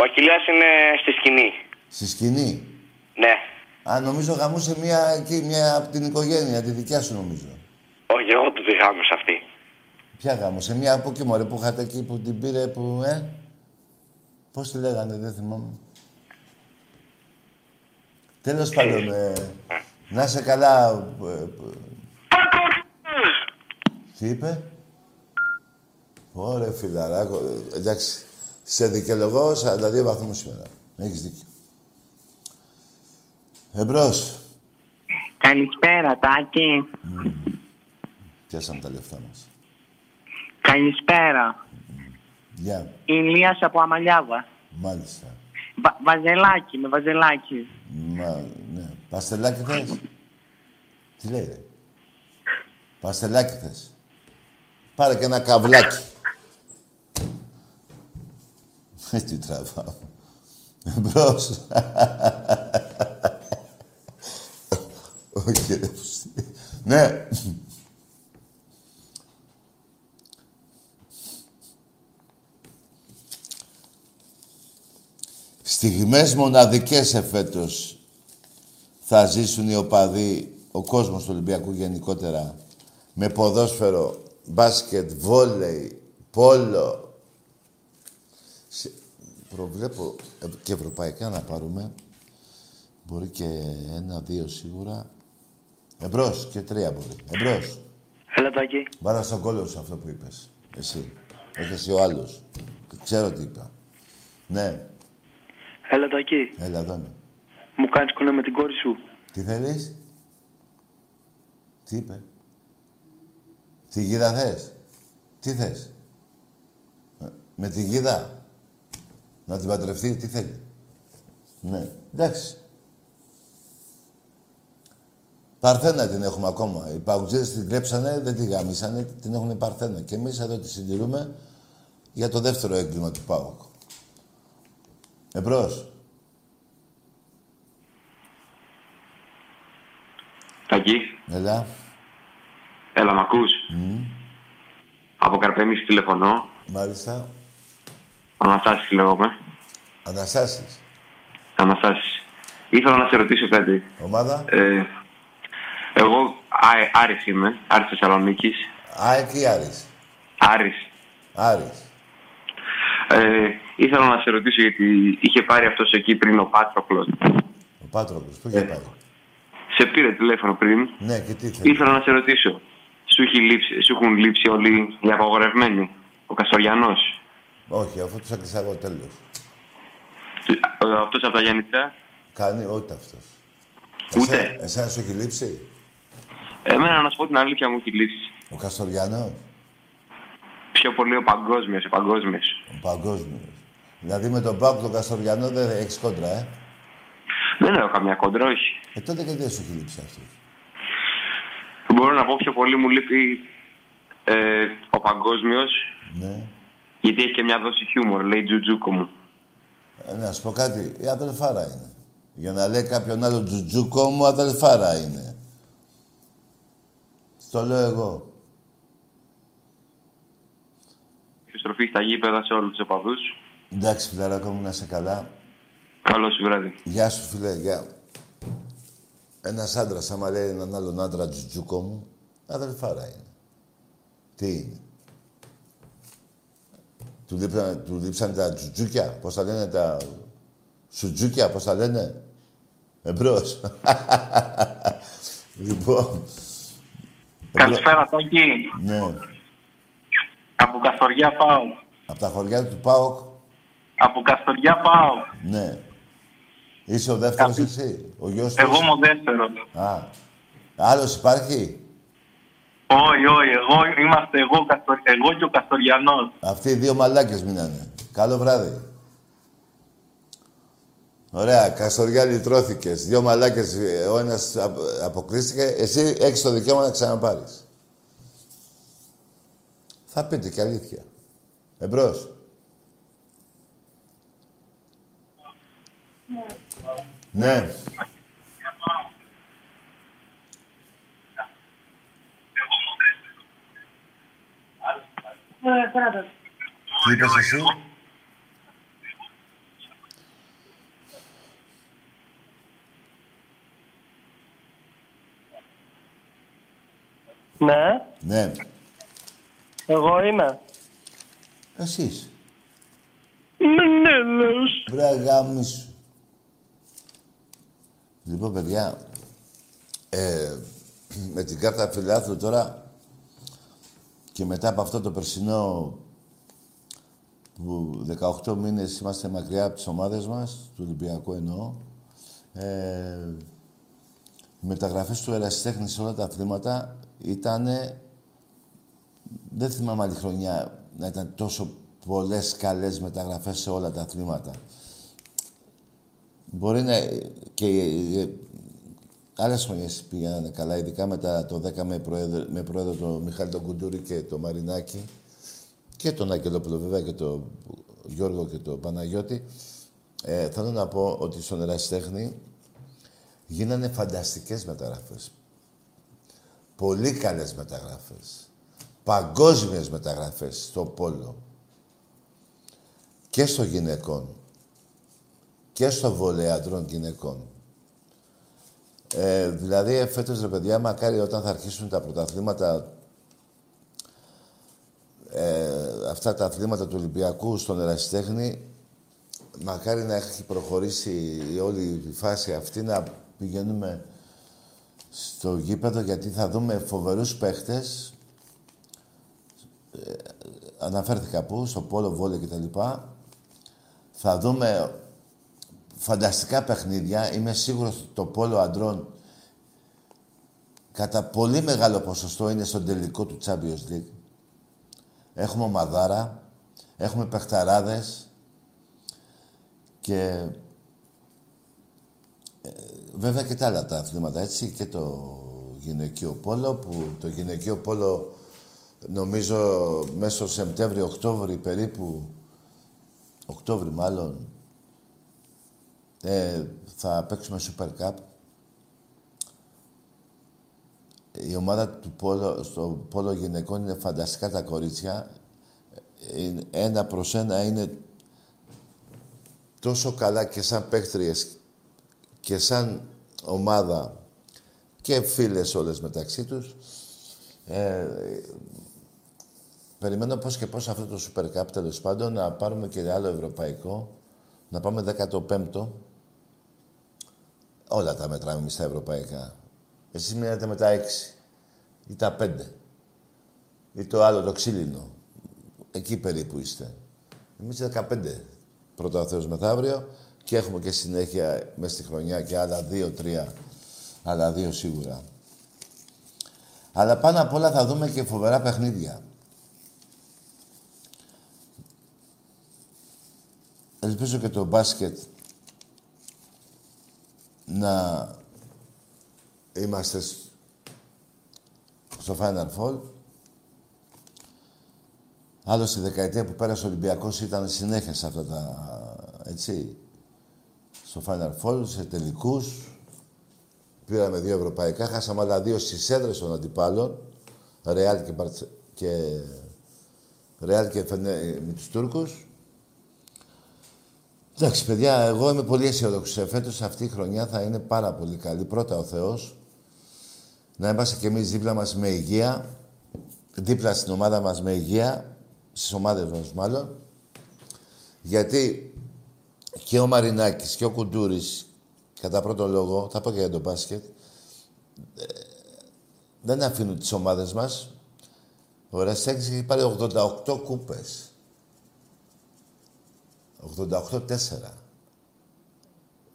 Ο Αχιλιάς είναι στη σκηνή. στη σκηνή; Ναι. Α, νομίζω γαμούσε μία εκεί, μία από την οικογένεια, τη δικιά σου νομίζω. Όχι, εγώ του τη γάμισα αυτή. Ποια γάμωσε, μία από εκεί μωρέ που είχατε εκεί που την πήρε που, ε; Πώς τη λέγανε, δεν θυμάμαι. Τέλος πάντων, ε, να είσαι καλά. ε, ε, τι είπε; Ωραία, φιλαράκο. Ε, εντάξει, σε δικαιολογώ 42 βαθμούς σήμερα. Έχεις δίκιο. Εμπρός. Καλησπέρα, Τάκη. Πιάσαμε τα λεφτά μας. Καλησπέρα. Γεια. Ηλίας από Αμαλιάβα. Μάλιστα. Βα- βαζελάκι, με βαζελάκι. Μα, ναι. Παστελάκι θες; Τι λέει, ρε; Παστελάκι θες. Πάρε και ένα καβλάκι. Ε, Τι τραβάω. Εμπρός. Όχι, ρε. πούστη. Ναι. Στιγμές μοναδικές εφέτος θα ζήσουν οι οπαδοί, ο κόσμος του Ολυμπιακού γενικότερα, με ποδόσφαιρο, μπάσκετ, βόλεϊ, πόλο. Σε- Προβλέπω ε, και ευρωπαϊκά να πάρουμε. Μπορεί και ένα, δύο σίγουρα. Εμπρός και τρία μπορεί. Εμπρός. Έλα, Τάκη. Βάρα στον κόλλο σου αυτό που είπες. Εσύ. Όχι εσύ ο άλλος. Ξέρω τι είπα. Ναι. Έλα, Τάκη. Έλα εδώ είμαι. Μου κάνεις κονέ με την κόρη σου. Τι θέλεις; Τι είπε; Τη γίδα θες; Τι θες; Ε, Με τη γίδα; Να την παντρευτεί, τι θέλει; Ναι, εντάξει. Παρθένα την έχουμε ακόμα. Οι παγκοτζίδες την κλέψανε, δεν τη γάμισανε, την έχουν παρθένα. Και εμείς εδώ τη συντηρούμε για το δεύτερο έγκλημα του ΠΑΟΚ. Εμπρός. Τακί, Έλα. έλα μ' ακούς; Από Καρπέμις τηλεφωνώ. Μάλιστα. Αναστάσεις λέγομαι. Αναστάσεις. Αναστάσεις. Ήθελα να σε ρωτήσω κάτι. Ομάδα. Ε, εγώ Ά- Άρης είμαι, Άρης Θεσσαλονίκης. ΑΕΚ ή Άρης. Άρης. Άρης. Ε, ήθελα να σε ρωτήσω γιατί είχε πάρει αυτός εκεί πριν ο Πάτροκλος. Ο Πάτροκλος. Πού είχε πάει. Σε πήρε τηλέφωνο πριν. Ναι, και τι θέλει. Ήθελα να σε ρωτήσω. Σου, έχει λείψει, σου έχουν λείψει όλοι οι απαγορευμένοι. Ο Καστοριανός; Όχι, αφού τους έκλεισα εγώ τέλος. Ο- Αυτός από τα Γιάννητσά. Κάνει ούτε αυτός. Ούτε. Εσένα, εσένα σου έχει λείψει; Εμένα να σου πω την αλήθεια μου έχει λείψει. Ο Καστοριανός; Πιο πολύ ο παγκόσμιος, ο παγκόσμιο. Ο παγκόσμιος. Δηλαδή με τον Πάκο τον Καστοριανό δεν έχεις κόντρα, ε; Δεν έχω καμιά κόντρα, όχι. Ε, τότε γιατί δεν σου έχει λείψει αυτός; Μπορώ να πω πιο πολύ μου λείπει ε, ο παγκόσμιος, Ναι. γιατί έχει και μια δόση χιούμορ, λέει Τζουτζούκο μου. Ε, να σου πω κάτι, η αδελφάρα είναι. Για να λέει κάποιον άλλο τζουτζούκο μου, αδελφάρα είναι. Στο λέω εγώ. Επιστροφή στα γήπεδα σε όλους τους οπαδούς. Εντάξει, φιλαράκο μου, να είσαι καλά. Καλό σου βράδυ. Γεια σου, φίλε, γεια. Ένας άντρας, άμα λέει έναν άλλον άντρα τζουτζούκο μου, Αδελφάρα είναι. Τι είναι; Του, λείψαν, του λείψαν τα τζουτζούκια, πώς τα λένε τα... Σουτζούκια, πώς τα λένε; Εμπρός. λοιπόν. Καλησπέρα, Τάκη. Ναι. Από Καστοριά πάω. Από τα χωριά του ΠΑΟΚ. Από Καστοριά πάω. Ναι. Είσαι ο δεύτερος εσύ, ο γιος σου. Εγώ είμαι ο δεύτερος. Α. Άλλος υπάρχει; Όχι, όχι. Εγώ είμαστε εγώ, Καστορ... εγώ και ο Καστοριανός. Αυτοί οι δύο μαλάκες μείνανε. Καλό βράδυ. Ωραία, Καστοριά λυτρώθηκες. Δύο μαλάκες, ε, ο ένας απ- αποκλείστηκε. Εσύ έχεις το δικαίωμα να ξαναπάρεις. Θα πείτε και αλήθεια. Εμπρός. Ναι. Τι είπες εσύ; Ναι, Ναι. Εγώ είμαι. Εσείς. Μενέλος. Βρε γάμισου. Λοιπόν, παιδιά, ε, με την κάρτα φιλάθλου τώρα και μετά από αυτό το περσινό που 18 μήνες είμαστε μακριά από τις ομάδες μας, του Ολυμπιακού εννοώ, ε, οι μεταγραφές του Ερασιτέχνη σε όλα τα αθλήματα ήταν δεν θυμάμαι άλλη χρονιά να ήταν τόσο πολλές καλές μεταγραφές σε όλα τα αθλήματα. Μπορεί να και ε, άλλες χρονιές πήγαιναν καλά, ειδικά μετά το 10 με πρόεδρο, με πρόεδρο τον Μιχάλη τον Κουντούρη και το Μαρινάκη και τον Αγγελόπουλο βέβαια και τον Γιώργο και τον Παναγιώτη. Ε, θέλω να πω ότι στον Ερασιτέχνη γίνανε φανταστικές μεταγραφές. Πολύ καλές μεταγραφές. Παγκόσμιες μεταγραφές στο πόλο. Και στο γυναικών. Και στο βολέ αντρών γυναικών. Ε, δηλαδή, ε, φέτος, ρε παιδιά, μακάρι όταν θα αρχίσουν τα πρωταθλήματα ε, αυτά τα αθλήματα του Ολυμπιακού στον Ερασιτέχνη, μακάρι να έχει προχωρήσει η όλη η φάση αυτή, να πηγαίνουμε στο γήπεδο, γιατί θα δούμε φοβερούς παίχτες. Ε, αναφέρθηκα πού, στο πόλο, βόλε κτλ. Θα δούμε φανταστικά παιχνίδια. Είμαι σίγουρος ότι το πόλο αντρών κατά πολύ μεγάλο ποσοστό είναι στον τελικό του Champions League. Έχουμε ομαδάρα, έχουμε παιχταράδες και ε, βέβαια και τα άλλα τα αθλήματα, έτσι, και το γυναικείο πόλο, που το γυναικείο πόλο νομίζω μέσω Σεπτέμβριο-Οκτώβρη περίπου, Οκτώβρη μάλλον, ε, θα παίξουμε Super Cup. Η ομάδα του πόλο, στο πόλο γυναικών είναι φανταστικά τα κορίτσια. Είναι- Ένα προς ένα είναι τόσο καλά και σαν παίχτριες και σαν ομάδα και φίλες όλες μεταξύ τους. Ε, περιμένω πώς και πώς αυτό το Super Cup τέλος πάντων να πάρουμε και άλλο ευρωπαϊκό, να πάμε 15ο. Όλα τα μετράμε εμείς τα ευρωπαϊκά. Εσείς μείνατε με τα 6 ή τα 5 ή το άλλο το ξύλινο. Εκεί περίπου είστε. Εμείς 15 πρώτα ο Θεός μεθαύριο και έχουμε και συνέχεια μέσα στη χρονιά και άλλα δύο-τρία. Άλλα δύο σίγουρα. Αλλά πάνω απ' όλα θα δούμε και φοβερά παιχνίδια. Ελπίζω και το μπάσκετ να είμαστε σ- στο Final Four. Άλλωστε, η δεκαετία που πέρασε ο Ολυμπιακός ήταν συνέχεια σε αυτά τα... έτσι, στο Final Four, σε τελικούς. Πήραμε δύο ευρωπαϊκά, χάσαμε άλλα δύο στις έδρες των αντιπάλων. Ρεάλ και, Μπαρτσε- και... Ρεάλ και Φενέ... με τους Τούρκους. Εντάξει, παιδιά, εγώ είμαι πολύ αισιόδοξος. Φέτος αυτή η χρονιά θα είναι πάρα πολύ καλή. Πρώτα ο Θεός. να είμαστε κι εμείς δίπλα μας με υγεία, δίπλα στην ομάδα μας με υγεία, στις ομάδες μας μάλλον, γιατί και ο Μαρινάκης και ο Κουντούρης, κατά πρώτο λόγο, θα πω και για το μπάσκετ, ε, δεν αφήνουν τις ομάδες μας. Ο Ραστέκης έχει πάρει 88 κούπες. 88-4.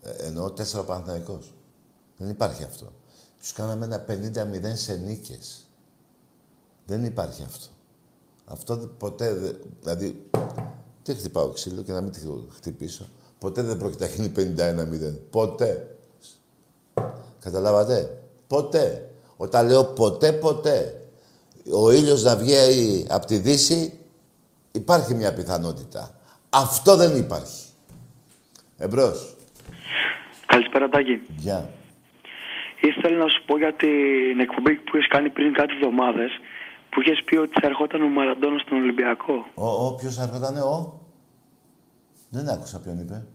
Ε, εννοώ 4 ο Παναθηναϊκός. Δεν υπάρχει αυτό. Τους κάναμε ένα 50-0 σε νίκες. Δεν υπάρχει αυτό. Αυτό δε- ποτέ δεν... Δηλαδή, τι χτυπάω ξύλο και να μην τη χτυπήσω. Ποτέ δεν πρόκειται να γίνει 51-0. Ποτέ. Καταλάβατε; Ποτέ. Όταν λέω ποτέ, ποτέ. Ο ήλιος να βγει από τη Δύση, υπάρχει μια πιθανότητα. Αυτό δεν υπάρχει. Εμπρός. Καλησπέρα, Τάκη. Γεια. Ήθελα να σου πω για την εκπομπή που έχει κάνει πριν κάτι εβδομάδες που είχες πει ότι θα ερχόταν ο Μαραντόνα στον Ολυμπιακό. Ο, ο ποιος έρχονταν, ο; Δεν άκουσα ποιον είπε.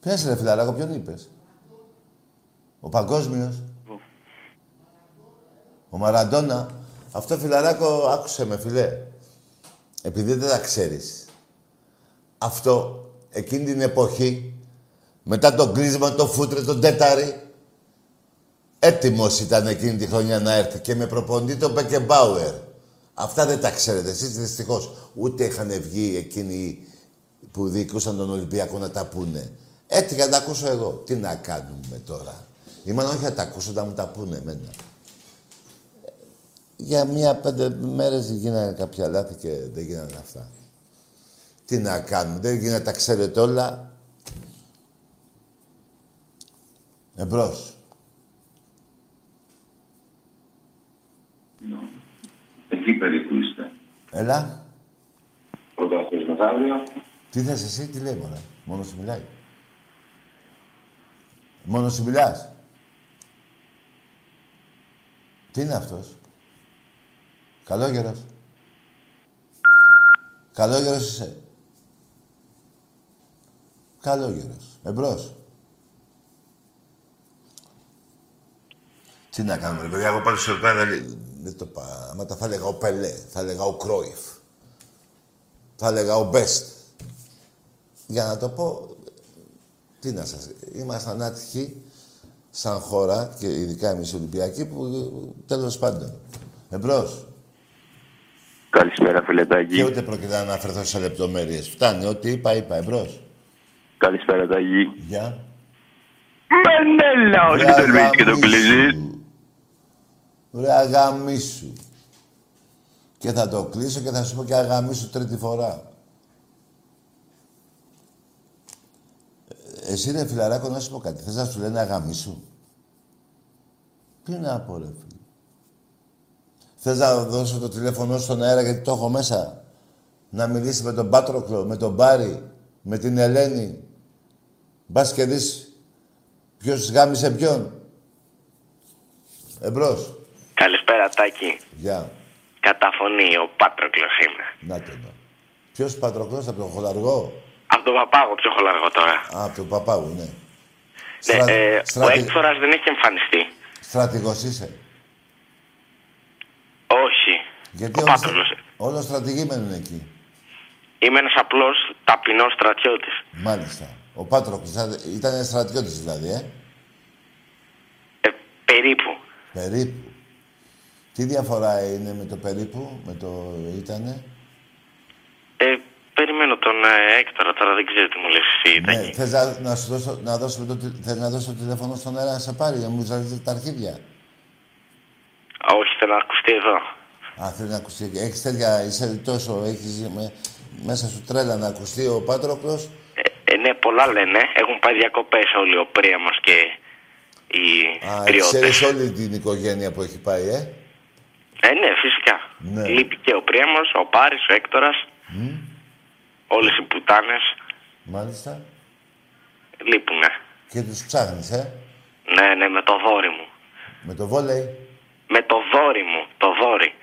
Πες ρε φιλαράκο, ποιον είπες; Ο Παγκόσμιος. Ο Μαραντόνα. Αυτό φιλαράκο, άκουσε με φιλέ. Επειδή δεν τα ξέρεις. Αυτό, εκείνη την εποχή, μετά τον κλείσμα, το φούτρε, τον τέταρη, έτοιμος ήταν εκείνη τη χρονιά να έρθει και με προπονητή τον Μπεκεμπάουερ. Αυτά δεν τα ξέρετε εσείς δυστυχώς. Ούτε είχαν βγει εκείνοι που διοικούσαν τον Ολυμπιακό να τα πούνε. Έτυχα να τα ακούσω εγώ. Τι να κάνουμε τώρα; Ή μάλλον όχι να τα ακούσω, να μου τα πούνε εμένα. Για μία πέντε μέρες γίνανε κάποια λάθη και δεν γίνανε αυτά. Τι να κάνουμε, δεν γίνεται να τα ξέρετε όλα. Εμπρός. Εκεί περίπου είστε. Έλα. Πρωταθλητής μεθαύριο. Τι θες εσύ, τι λέει μωρέ. Μόνος σου μιλάει. Μόνος σου μιλάς. Τι είναι αυτός; Καλόγερος. Καλόγερος είσαι. Καλόγερος. Εμπρός. Τι να κάνουμε, ρε παιδιά, εγώ πάνω στο πέρα δεν δεν το πάω. Άμα τα θα έλεγα ο Πελέ, θα έλεγα ο Κρόιφ. Θα έλεγα ο Μπέστ. Για να το πω, τι να σας... Ήμασταν άτυχοι σαν χώρα και ειδικά εμείς οι Ολυμπιακοί που τέλος πάντων. Εμπρός. Καλησπέρα, φιλετάκι. Και ούτε πρόκειται να αναφερθώ σε λεπτομέρειες. Φτάνει, ό,τι είπα, είπα. Εμπρός. Καλησπέρα, Ταγί. Γεια. Μενέλαος και τον Μίτσι και τον κλείζεις. Ρε αγαμίσου. Και θα το κλείσω και θα σου πω και αγαμίσου τρίτη φορά. Ε, Εσύ ρε φιλαράκο να σου πω κάτι. Θες να σου λένε αγαμίσου; Τι να πω ρε φίλε. Θες να δώσω το τηλέφωνο σου στον αέρα γιατί το έχω μέσα; Να μιλήσει με τον Πάτροκλο, με τον Μπάρι, με την Ελένη; Μπας και δεις ποιος γάμισε ποιον. Εμπρός. Καλησπέρα, Τάκη. Γεια. Καταφωνεί, ο Πάτροκλος είμαι. Να το δω. Ποιος Πατροκλός από τον Χολαργό; Από τον Παπάγο πιο χολαργό τώρα. Α, από τον Παπάγου, ναι. Ναι, Στρα- ε, Ο στρατη- έκφορας δεν έχει εμφανιστεί. Στρατηγός είσαι. Όχι. Γιατί ο όλοι, Πάτροκλος. όλο στρατηγοί μένουν εκεί. Είμαι ένας απλός ταπεινός στρατιώτης. Μάλιστα. Ο Πάτροκλος ήταν- ήταν στρατιώτης δηλαδή, ε; Περίπου. Περίπου. Τι διαφορά είναι με το περίπου, με το ήτανε; Ε, περιμένω τον ε, Έκτορα τώρα, δεν ξέρω τι μου λες εσύ, Τάκη. Ναι, θες να, να, σου δώσω, να, δώσουμε το, τι- θες να δώσω το τηλέφωνο στον αέρα να σε πάρει, να μου ζαλίζεις τα αρχίδια. Α, Όχι, θέλω να ακουστεί εδώ. Α, θέλει να ακουστεί. Έχεις τέτοια, είσαι τόσο, έχεις με, μέσα σου τρέλα να ακουστεί ο Πάτροκλος. Ε, ναι, πολλά λένε. Έχουν πάει διακοπές όλοι ο Πρίαμος και οι Α, τριώτες. ξέρεις όλη την οικογένεια που έχει πάει, ε; Ε, ναι, φυσικά. Ναι. Λείπει και ο Πρίαμος, ο Πάρης, ο Έκτορας, Μμ, όλες οι πουτάνες μάλιστα. λείπουνε. Και τους ψάχνεις, ε; Ναι, ναι, με το δόρι μου. Με το βόλεϊ; Με το δόρι μου, το δόρι.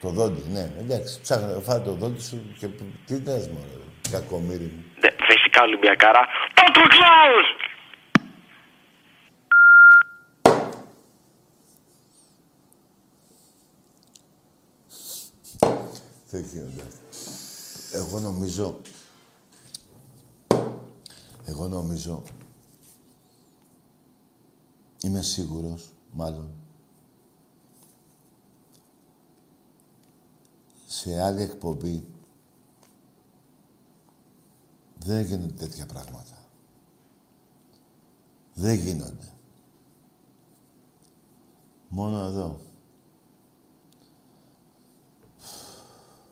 Το δόντι, ναι. Εντάξει, ψάχνε, φάει το δόντι σου και τι λες, μωρέ, κακομύρι μου. Ναι, πραγματικά Ολυμπιακάρα. Πάτρο Κλάους! Εγώ νομίζω... Εγώ νομίζω... Είμαι σίγουρος, μάλλον, σε άλλη εκπομπή δεν γίνονται τέτοια πράγματα. Δεν γίνονται. Μόνο εδώ.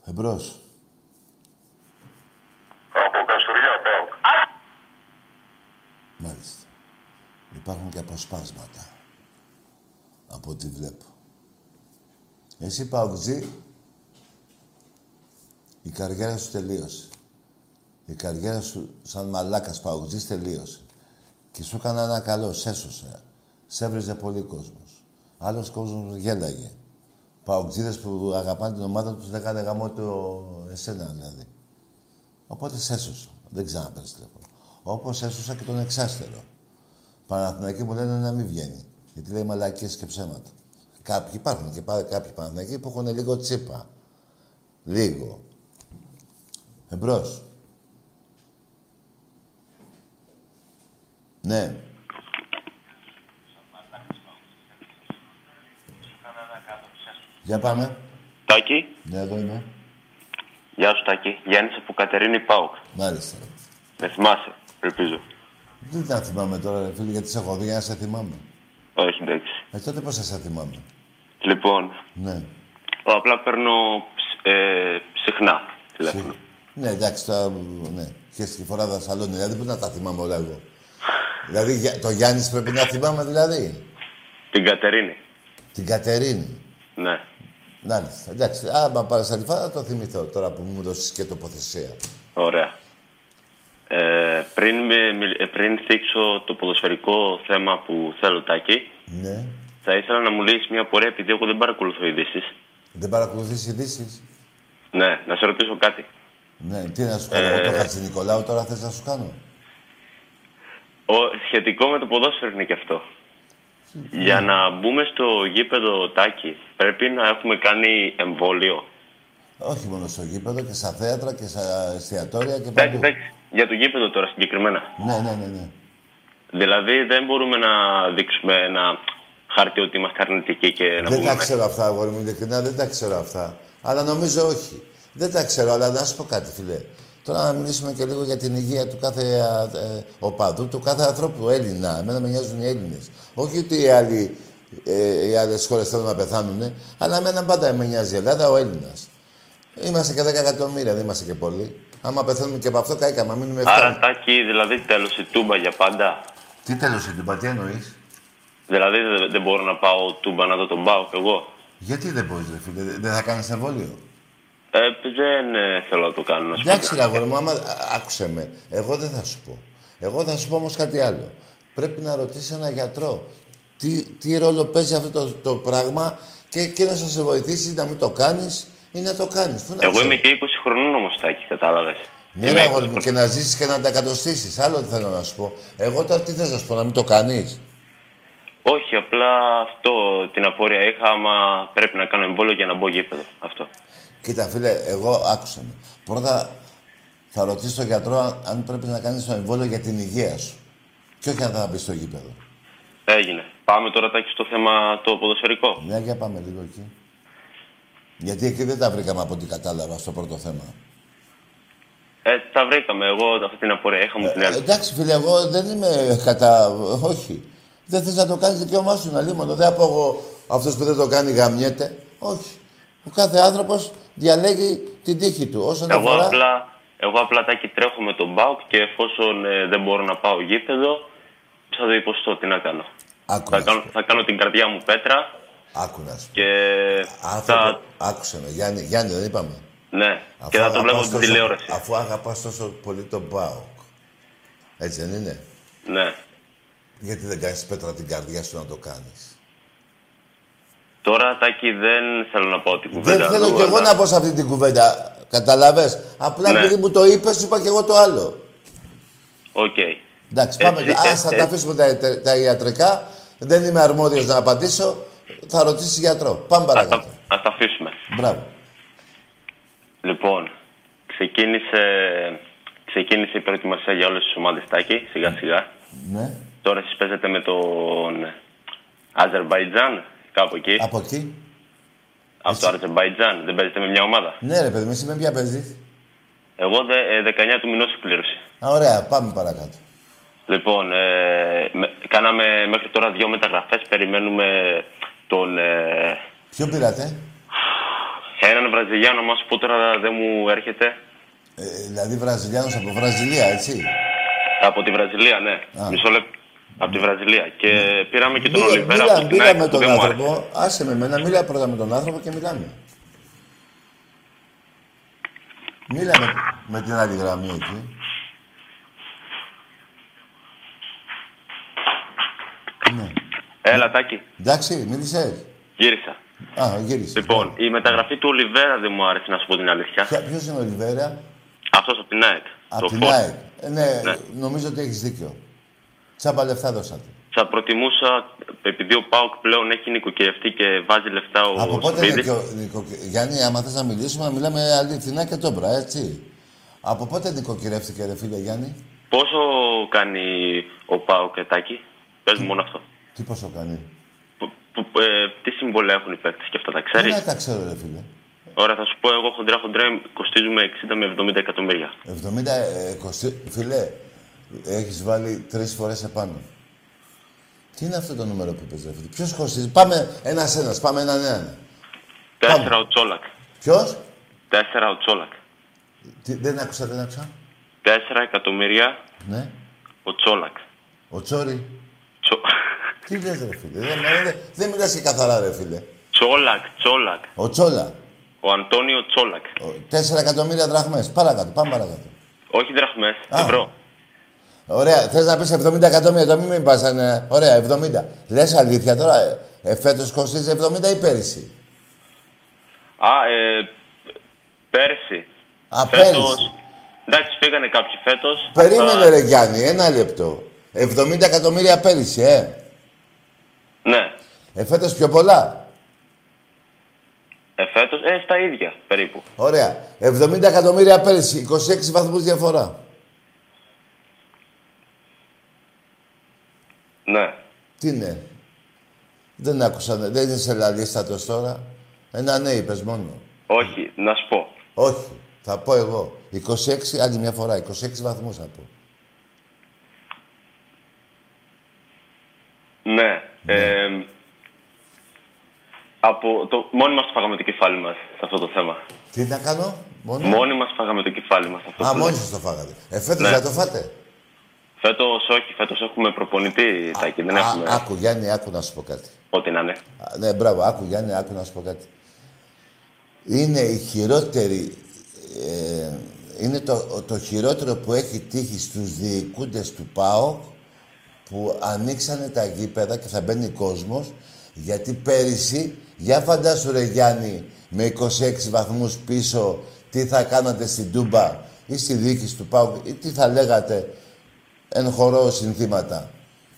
Εμπρός. Από Καστοριά πάω. Μάλιστα. Υπάρχουν και αποσπάσματα. Από ό,τι βλέπω. Εσύ, Παουτζή, η καριέρα σου τελείωσε. Η καριέρα σου σαν μαλάκας Παουτζής τελείωσε. Και σου έκανα ένα καλό, σε έσωσε. Σε έβριζε πολύ κόσμος. Άλλος κόσμος γέλαγε. Παουτζίδες που αγαπάνε την ομάδα τους λέγανε γαμό το εσένα δηλαδή. Οπότε σε έσωσα. Δεν ξαναπέρασε τηλέφωνο. Όπως έσωσα και τον εξάστερο. Παναθηναϊκοί μου λένε να μην βγαίνει. Γιατί λέει μαλακίες και ψέματα. Κάποιοι υπάρχουν και πάλι κάποιοι Παναθηναϊκοί που έχουν λίγο τσίπα. Λίγο. Εμπρός. Ναι. Για πάμε. Τάκη. Ναι, εδώ είμαι. Γεια σου Τάκη. Γιάννης από Κατερίνη Πάουκ. Μάλιστα. Με θυμάσαι, ελπίζω. Δεν τα θυμάμαι τώρα, ρε φίλε, γιατί σε έχω δει για να σε θυμάμαι. Όχι, εντάξει. Ε, τότε πώς θα σε θυμάμαι. Λοιπόν, Ναι. απλά παίρνω ε, συχνά τηλέφωνο. Ναι, εντάξει, τώρα, ναι. Και στη φορά δασαλόνι, δηλαδή πού να τα θυμάμαι όλα εγώ. Δηλαδή, για- το Γιάννης πρέπει να θυμάμαι, δηλαδή. Την Κατερίνη. Την Κατερίνη. Ναι. Μάλιστα. Εντάξει, άμα πάρεις άλλη φορά θα το θυμηθώ τώρα που μου δώσεις και τοποθεσία. Ωραία. Ε, πριν, με, μιλ- ε, πριν θίξω το ποδοσφαιρικό θέμα που θέλω, Τάκη, Ναι. θα ήθελα να μου λύσεις μια πορεία επειδή εγώ δεν παρακολουθώ ειδήσεις. Δεν παρακολουθείς ειδήσεις; Ναι, να σε ρωτήσω κάτι. Ναι, τι να σου κάνω, Ε. εγώ το Χατζη Νικολάου τώρα θες να σου κάνω; Ο, σχετικό με το ποδόσφαιρο είναι και αυτό. Για να μπούμε στο γήπεδο Τάκη, πρέπει να έχουμε κάνει εμβόλιο. Όχι μόνο στο γήπεδο και στα θέατρα και στα εστιατόρια και Εντάξει, παντού. εντάξει. Για το γήπεδο τώρα συγκεκριμένα. Ναι, ναι, ναι, ναι. Δηλαδή δεν μπορούμε να δείξουμε ένα χάρτη ότι είμαστε αρνητικοί και να Δεν πούμε. τα ξέρω αυτά, αγόρι μου, ειλικρινά δεν τα ξέρω αυτά. Αλλά νομίζω όχι. Δεν τα ξέρω, αλλά να σου πω κάτι, φιλέ. Τώρα να μιλήσουμε και λίγο για την υγεία του κάθε ε, οπαδού, του κάθε ανθρώπου Έλληνα. Εμένα με νοιάζουν οι Έλληνες. Όχι ότι οι, άλλοι, ε, οι άλλες χώρες θέλουν να πεθάνουν, αλλά εμένα πάντα με νοιάζει η Ελλάδα, ο Έλληνας. Είμαστε και 10 εκατομμύρια, δεν είμαστε και πολλοί. Άμα πεθαίνουμε και από αυτό, καήκαμε. Μείνουμε 7. Άρα Τάκη, δηλαδή τέλος η τούμπα για πάντα; Τι τέλο είναι, τι εννοείς; Δηλαδή δεν, δεν μπορώ να πάω τούμπα να δω τον πάω κι εγώ; Γιατί δεν μπορείς, φίλε, δεν θα κάνεις εμβόλιο; Ε, δεν ε, θέλω να το κάνω. να σου πω. Εντάξει, ρε αγόρι μου, άμα α, άκουσε με. Εγώ δεν θα σου πω. Εγώ θα σου πω όμως κάτι άλλο. Πρέπει να ρωτήσει έναν γιατρό τι, τι ρόλο παίζει αυτό το, το πράγμα και εκείνο θα σε βοηθήσει να μην το κάνεις ή να το κάνεις. Εγώ είμαι και 20 χρονών όμως, Τάκη, κατάλαβες. Ναι, ρε αγόρι μου, και να ζήσεις και να τα εκατοστήσει. Άλλο θέλω να σου πω. Εγώ τώρα τι θες να σου πω, να μην το κάνεις; Όχι, απλά αυτό την απορία είχα, άμα πρέπει να κάνω εμβόλιο για να μπω γήπεδο. Αυτό. Κοίτα, φίλε, εγώ άκουσα με. Πρώτα θα ρωτήσω τον γιατρό αν, αν πρέπει να κάνεις το εμβόλιο για την υγεία σου. Και όχι αν θα μπεις στο γήπεδο. Έγινε. Πάμε τώρα, Τάκη, στο θέμα το ποδοσφαιρικό. Ναι, για πάμε λίγο εκεί. Γιατί εκεί δεν τα βρήκαμε από ό,τι κατάλαβα στο πρώτο θέμα. Ε, τα βρήκαμε. Εγώ αυτή την απορία είχα μου την Ε, άλλη. εντάξει, φίλε, εγώ δεν είμαι κατά. Όχι. Δεν θες να το κάνεις δικαίωμά σου, να λίμωνο. Δεν από εγώ αυτός που δεν το κάνει γαμιέται. Όχι. Ο κάθε άνθρωπος διαλέγει την τύχη του. Όσον Εγώ αφορά. απλά, εγώ απλά Τάκη τρέχω με τον Μπάουκ και εφόσον ε, δεν μπορώ να πάω γήπεδο, θα το υποστώ. Τι να κάνω. Άκου Θα να κάνω, θα κάνω την καρδιά μου πέτρα Άκου να σου πω. και Άνθρωπο, θα... άκουσε με. Γιάννη, Γιάννη δεν είπαμε. Ναι, Αφού και θα το βλέπω αγαπάς στην τόσο- τηλεόραση. Αφού αγαπάς τόσο πολύ τον Μπάουκ. Έτσι δεν είναι; Ναι. Γιατί δεν κάνεις πέτρα την καρδιά σου να το κάνεις; Τώρα, Τάκη, δεν θέλω να πω την κουβέντα. Δεν θέλω εδώ, κι εγώ αλλά- να πω σε αυτή την κουβέντα. Κατάλαβες. Απλά Ναι. επειδή μου το είπες, σου είπα κι εγώ το άλλο. Οκ. Εντάξει, πάμε. Έτσι, Ας θα ε, τα ε. αφήσουμε τα, τα, τα ιατρικά. Δεν είμαι αρμόδιος να απαντήσω. Θα ρωτήσει γιατρό. Πάμε παρακάτω. Ας τα αφήσουμε. Μπράβο. Λοιπόν, ξεκίνησε, ξεκίνησε η προετοιμασία για όλες τις ομάδες Τάκη, σιγά σιγά. Ναι. Τώρα εσείς παίζετε με τον Αζερβαϊτζάν, κάπου εκεί. Από εκεί. Από το Αζερβαϊτζάν. Δεν παίζετε με μια ομάδα; Ναι, ρε παιδί μου, εσύ με ποια παίζεις; Εγώ δε, ε, 19 του μηνός εκπλήρωση. Α, ωραία, πάμε παρακάτω. Λοιπόν, ε, με- κάναμε μέχρι τώρα δύο μεταγραφές. Περιμένουμε τον... Ε, Ποιο πήρατε; έναν Βραζιλιάνο, μας πω τώρα δεν μου έρχεται. Ε, δηλαδή Βραζιλιάνος από Βραζιλία, έτσι; Από τη Βραζιλία, ναι. Α. Μισό λεπτό. Από τη Βραζιλία. Και πήραμε και τον Μίλα, Ολιβέρα μίλα, από την μίλα ΑΕΚ με που τον δεν μου άρεσε. άνθρωπο. Άσε με εμένα, μίλα πρώτα με τον άνθρωπο και μιλάμε. Μίλα με, με την άλλη γραμμή εκεί. Ναι. Έλα, Τάκη. Εντάξει, μίλησες. Γύρισα. Α, γύρισε. Λοιπόν, η μεταγραφή του Ολιβέρα δεν μου άρεσε, να σου πω την αλήθεια. Ποια- Ποιος είναι ο Ολιβέρα; Αυτός από την ΑΕΚ. Από το την Φως. ΑΕΚ. Ε, ναι, Ναι. νομίζω ότι έχεις δίκιο. Τσάμπα λεφτά δώσατε. Θα προτιμούσα, επειδή ο Πάουκ πλέον έχει νοικοκυρευτεί και βάζει λεφτά ο Από πότε Σπίδης. νοικο, νοικο, Γιάννη, άμα θες να μιλήσουμε, να μιλάμε αληθινά και τόμπρα, έτσι. Από πότε νοικοκυρεύτηκε, ρε φίλε Γιάννη; Πόσο κάνει ο Πάουκ, Τάκη; Πες μου μόνο αυτό. Τι πόσο κάνει; Που- που- ε, τι συμβόλαια έχουν οι παίκτες και αυτά τα ξέρεις; Δεν τα ξέρω, ρε φίλε. Ωραία, θα σου πω εγώ χοντρά χοντρά κοστίζουμε 60 με 70 εκατομμύρια. 70, ε, κοστι- φίλε, έχεις βάλει τρεις φορές επάνω. Τι είναι αυτό το νούμερο που είπες, ρε φίλε. Ποιος κοστίζει. Πάμε ένας-ένας, πάμε έναν έναν. Τέσσερα ο Τσόλακ. Ποιος; Τέσσερα ο Τσόλακ. Τι, δεν άκουσα, δεν άκουσα. Τέσσερα εκατομμύρια Ναι. ο Τσόλακ. Ο Τσόρι. Τσο... Τι λες, ρε φίλε; Δεν, δεν, δεν μιλάς και καθαρά, ρε φίλε. Τσόλακ, Τσόλακ. Ο Τσόλα. Ο Αντώνιο Τσόλακ. Τέσσερα εκατομμύρια δραχμές. Παρακάτω, πάμε παρακάτω. Όχι δραχμές, Α. ευρώ. Ωραία, θες να πεις 70 εκατομμύρια, το μην με πας, ε, ωραία, 70. Λες αλήθεια τώρα, ε, ε, φέτος κοστίζει 70 ή πέρυσι; Α, ε, πέρσι. Α, Φέτος- πέρυσι. Εντάξει, φύγανε κάποιοι φέτος. Περίμενε Θα- ρε Γιάννη, ένα λεπτό. 70 εκατομμύρια πέρυσι, ε. Ναι. Ε, φέτος πιο πολλά; Ε, φέτος, ε, στα ίδια περίπου. Ωραία. 70 εκατομμύρια πέρυσι, 26 βαθμούς διαφορά. Ναι. Τι είναι. Δεν άκουσα, ναι. δεν είσαι λαλίστατος τώρα. Ένα ναι είπες μόνο. Όχι, να σου πω. Όχι. Θα πω εγώ. 26, άλλη μια φορά, 26 βαθμούς θα πω. Ναι. Ε, από το, μόνοι μας το φάγαμε το κεφάλι μας σε αυτό το θέμα. Τι να κάνω, μόνο. Μόνοι μας φάγαμε το κεφάλι μας σε αυτό Α, το μόνοι θέμα. σας το φάγατε. Ε, φέτος Ναι. θα το φάτε; Φέτος όχι, φέτος έχουμε προπονητή, Τάκη, δεν Α, έχουμε άκου, Γιάννη, άκου να σου πω κάτι. ό,τι να είναι. Α, ναι, μπράβο, άκου, Γιάννη, άκου να σου πω κάτι. Είναι η χειρότερη... ε, είναι το, το χειρότερο που έχει τύχει στους διοικούντες του ΠΑΟΚ που ανοίξανε τα γήπεδα και θα μπαίνει κόσμος γιατί πέρυσι, για φαντάσου ρε Γιάννη, με 26 βαθμούς πίσω, τι θα κάνατε στην Τούμπα ή στη διοίκηση του ΠΑΟΚ ή τι θα λέγατε εν χορό συνθήματα.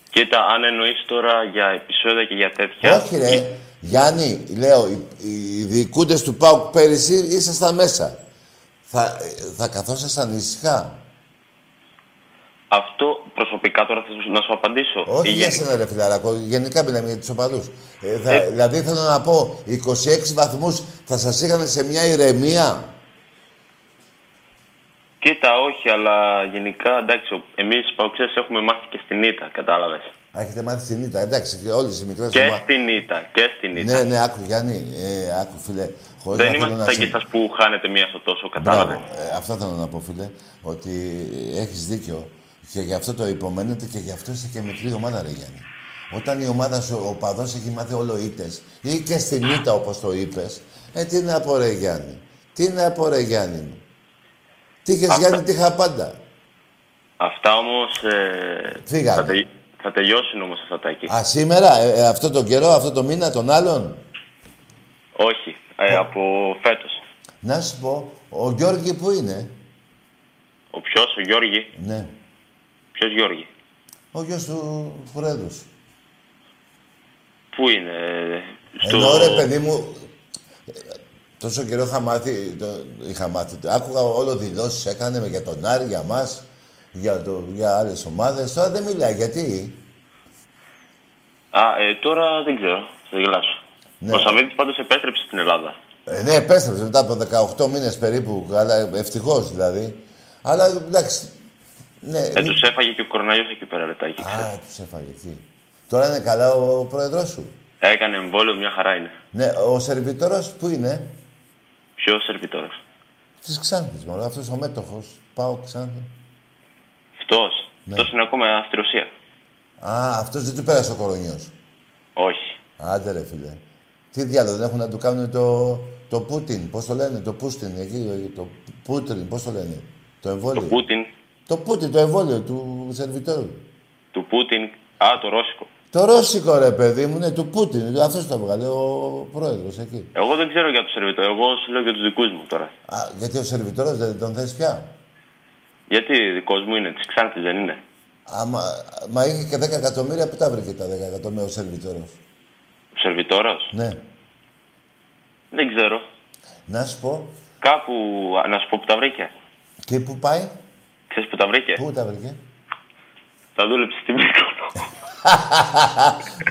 Κοίτα, αν εννοείς τώρα για επεισόδια και για τέτοια... Όχι ρε, Γιάννη, λέω, οι, οι διοικούντες του ΠΑΟΚ πέρυσι ήσασταν μέσα. Θα, ε, θα καθόσασταν ησυχά. Αυτό προσωπικά τώρα θα σου- να σου απαντήσω. Όχι Ή για γεν- σένα ρε φιλαράκο, γενικά μιλάμε για τους οπαδούς. Ε, θα, δηλαδή θέλω να πω, 26 βαθμούς θα σας είχαν σε μια ηρεμία; Κοίτα, όχι, αλλά γενικά εντάξει, ο- εμείς οι Παουξές έχουμε μάθει και στην ήττα, κατάλαβες. Α, έχετε μάθει στην ήττα, εντάξει, και όλες οι μικρές Και ομα- στην ήττα, και στην ήττα. Ναι, ναι, άκου Γιάννη, ε, άκου φίλε. Χωρίς Δεν να θέλω είμαστε να σαν σε- και εσάς που χάνετε μία στο τόσο, Μπράβο. κατάλαβες. Ε, αυτό θέλω να πω, φίλε. Ότι έχεις δίκιο. Και γι' αυτό το υπομένετε και γι' αυτό είσαι και μικρή ομάδα, ρε Γιάννη. Όταν η ομάδα σου, ο παδός έχει μάθει όλο ήττες ή και στην ήττα, όπως το είπες, ε, τι να πω, ρε Γιάννη. Τι να πω, ρε Γιάννη μου. Τι είχες, Αυτά- Γιάννη, τι είχα πάντα. Αυτά όμως ε, Φύγανε. θα, τελει- θα τελειώσουν όμως αυτά τα εκεί. Α, σήμερα, ε, ε, αυτό τον καιρό, αυτό το μήνα, τον άλλον; Όχι, ε, από φέτος. Να σου πω, ο Γιώργη που είναι; Ο ποιος, ο Γιώργη; Ναι. Ποιος Γιώργη; Ο γιος του Πρόεδρου. σου. Πού είναι, ε, στο... Ενώ ρε παιδί μου, Τόσο καιρό είχα μάθει, το, είχα μάθει. το- Άκουγα όλο δηλώσεις έκανε με για τον Άρη, για μας, για, το, για άλλες ομάδες. Τώρα δεν μιλάει. Γιατί; Α, ε, τώρα δεν ξέρω. Θα γελάσω. Ναι. Ο Σαββίδης πάντως επέστρεψε στην Ελλάδα. Ε, ναι, επέστρεψε μετά από 18 μήνες περίπου. Αλλά ευτυχώς δηλαδή. Αλλά εντάξει. Ναι, Ε, τους έφαγε και ο κοροναϊός εκεί πέρα, ρετάκι. Α, τους έφαγε εκεί. Τώρα είναι καλά ο πρόεδρός σου; Έκανε εμβόλιο, μια χαρά είναι. Ναι, ο σερβιτόρος που είναι; Ποιος σερβιτόρος. Της Ξάνθης, μόνο αυτός ο μέτοχος. Πάω Ξάνθη. Αυτός; Ναι. Αυτός είναι ακόμα στη Ρωσία. Α, αυτός δεν του πέρασε ο κορονιός. Όχι. Άντε ρε φίλε. Τι διάλογο δεν έχουν να του κάνουν το, το Πούτιν, πώς το λένε, το Πούστιν, εκεί, το Πούτριν, πώς το λένε. Το εμβόλιο. Το Πούτιν. Το Πούτιν, το εμβόλιο του σερβιτόρου. Του Πούτιν. Α, το Ρώσικο. Το ρώσικο ρε παιδί μου, ναι, του Πούτιν. Αυτό το έβγαλε ο πρόεδρος εκεί. Εγώ δεν ξέρω για το σερβιτόρο. Εγώ σου λέω για τους δικούς μου τώρα. Α, γιατί ο σερβιτόρος δεν τον θες πια; Γιατί δικός μου είναι, της Ξάνθης δεν είναι. Άμα, μα είχε και 10 εκατομμύρια, πού τα βρήκε τα 10 εκατομμύρια ο σερβιτόρος; Ο σερβιτόρος; Ναι. Δεν ξέρω. Να σου πω, Κάπου, α, να σου πω που τα βρήκε. και πού πάει, Ξέρεις που τα βρήκε; πού τα βρήκε; Τα δούλεψε στην Μύκονο.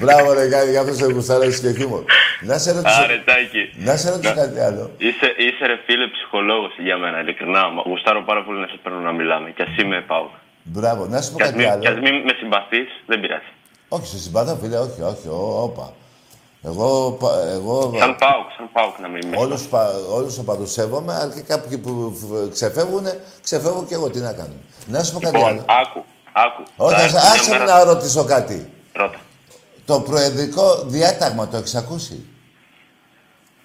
Μπράβο, ρε Γιάννη, για αυτό σε γουστάρω έχεις και χιούμορ. Να σε ρωτήσω, Άρε, Τάκη. να σε ρωτήσω κάτι άλλο. Είσαι, είσαι ρε φίλε ψυχολόγος για μένα, ειλικρινά. Μα Γουστάρω πάρα πολύ να σε παίρνω να μιλάμε. Κι ας είμαι πάω. Μπράβο, να σου πω Κι ας κάτι μην, κι ας άλλο. μην με συμπαθείς, δεν πειράζει. Όχι, σε συμπαθώ, φίλε, όχι, όχι, ό, όπα. Εγώ, πα- εγώ Σαν πάω, σαν πάω να μην είμαι. όλους, πα- όλους οπαδούς σέβομαι, αλλά και κάποιοι που φ- ξεφεύγουν, ξεφεύγω και εγώ, τι να κάνω. Να σου πω κάτι Λοιπόν, άλλο. άκου, άκου. Όχι, Θα άσε έρθει μια άσε με μέρα- να ρωτήσω κάτι. Ρώτα. Το προεδρικό διάταγμα το έχεις ακούσει;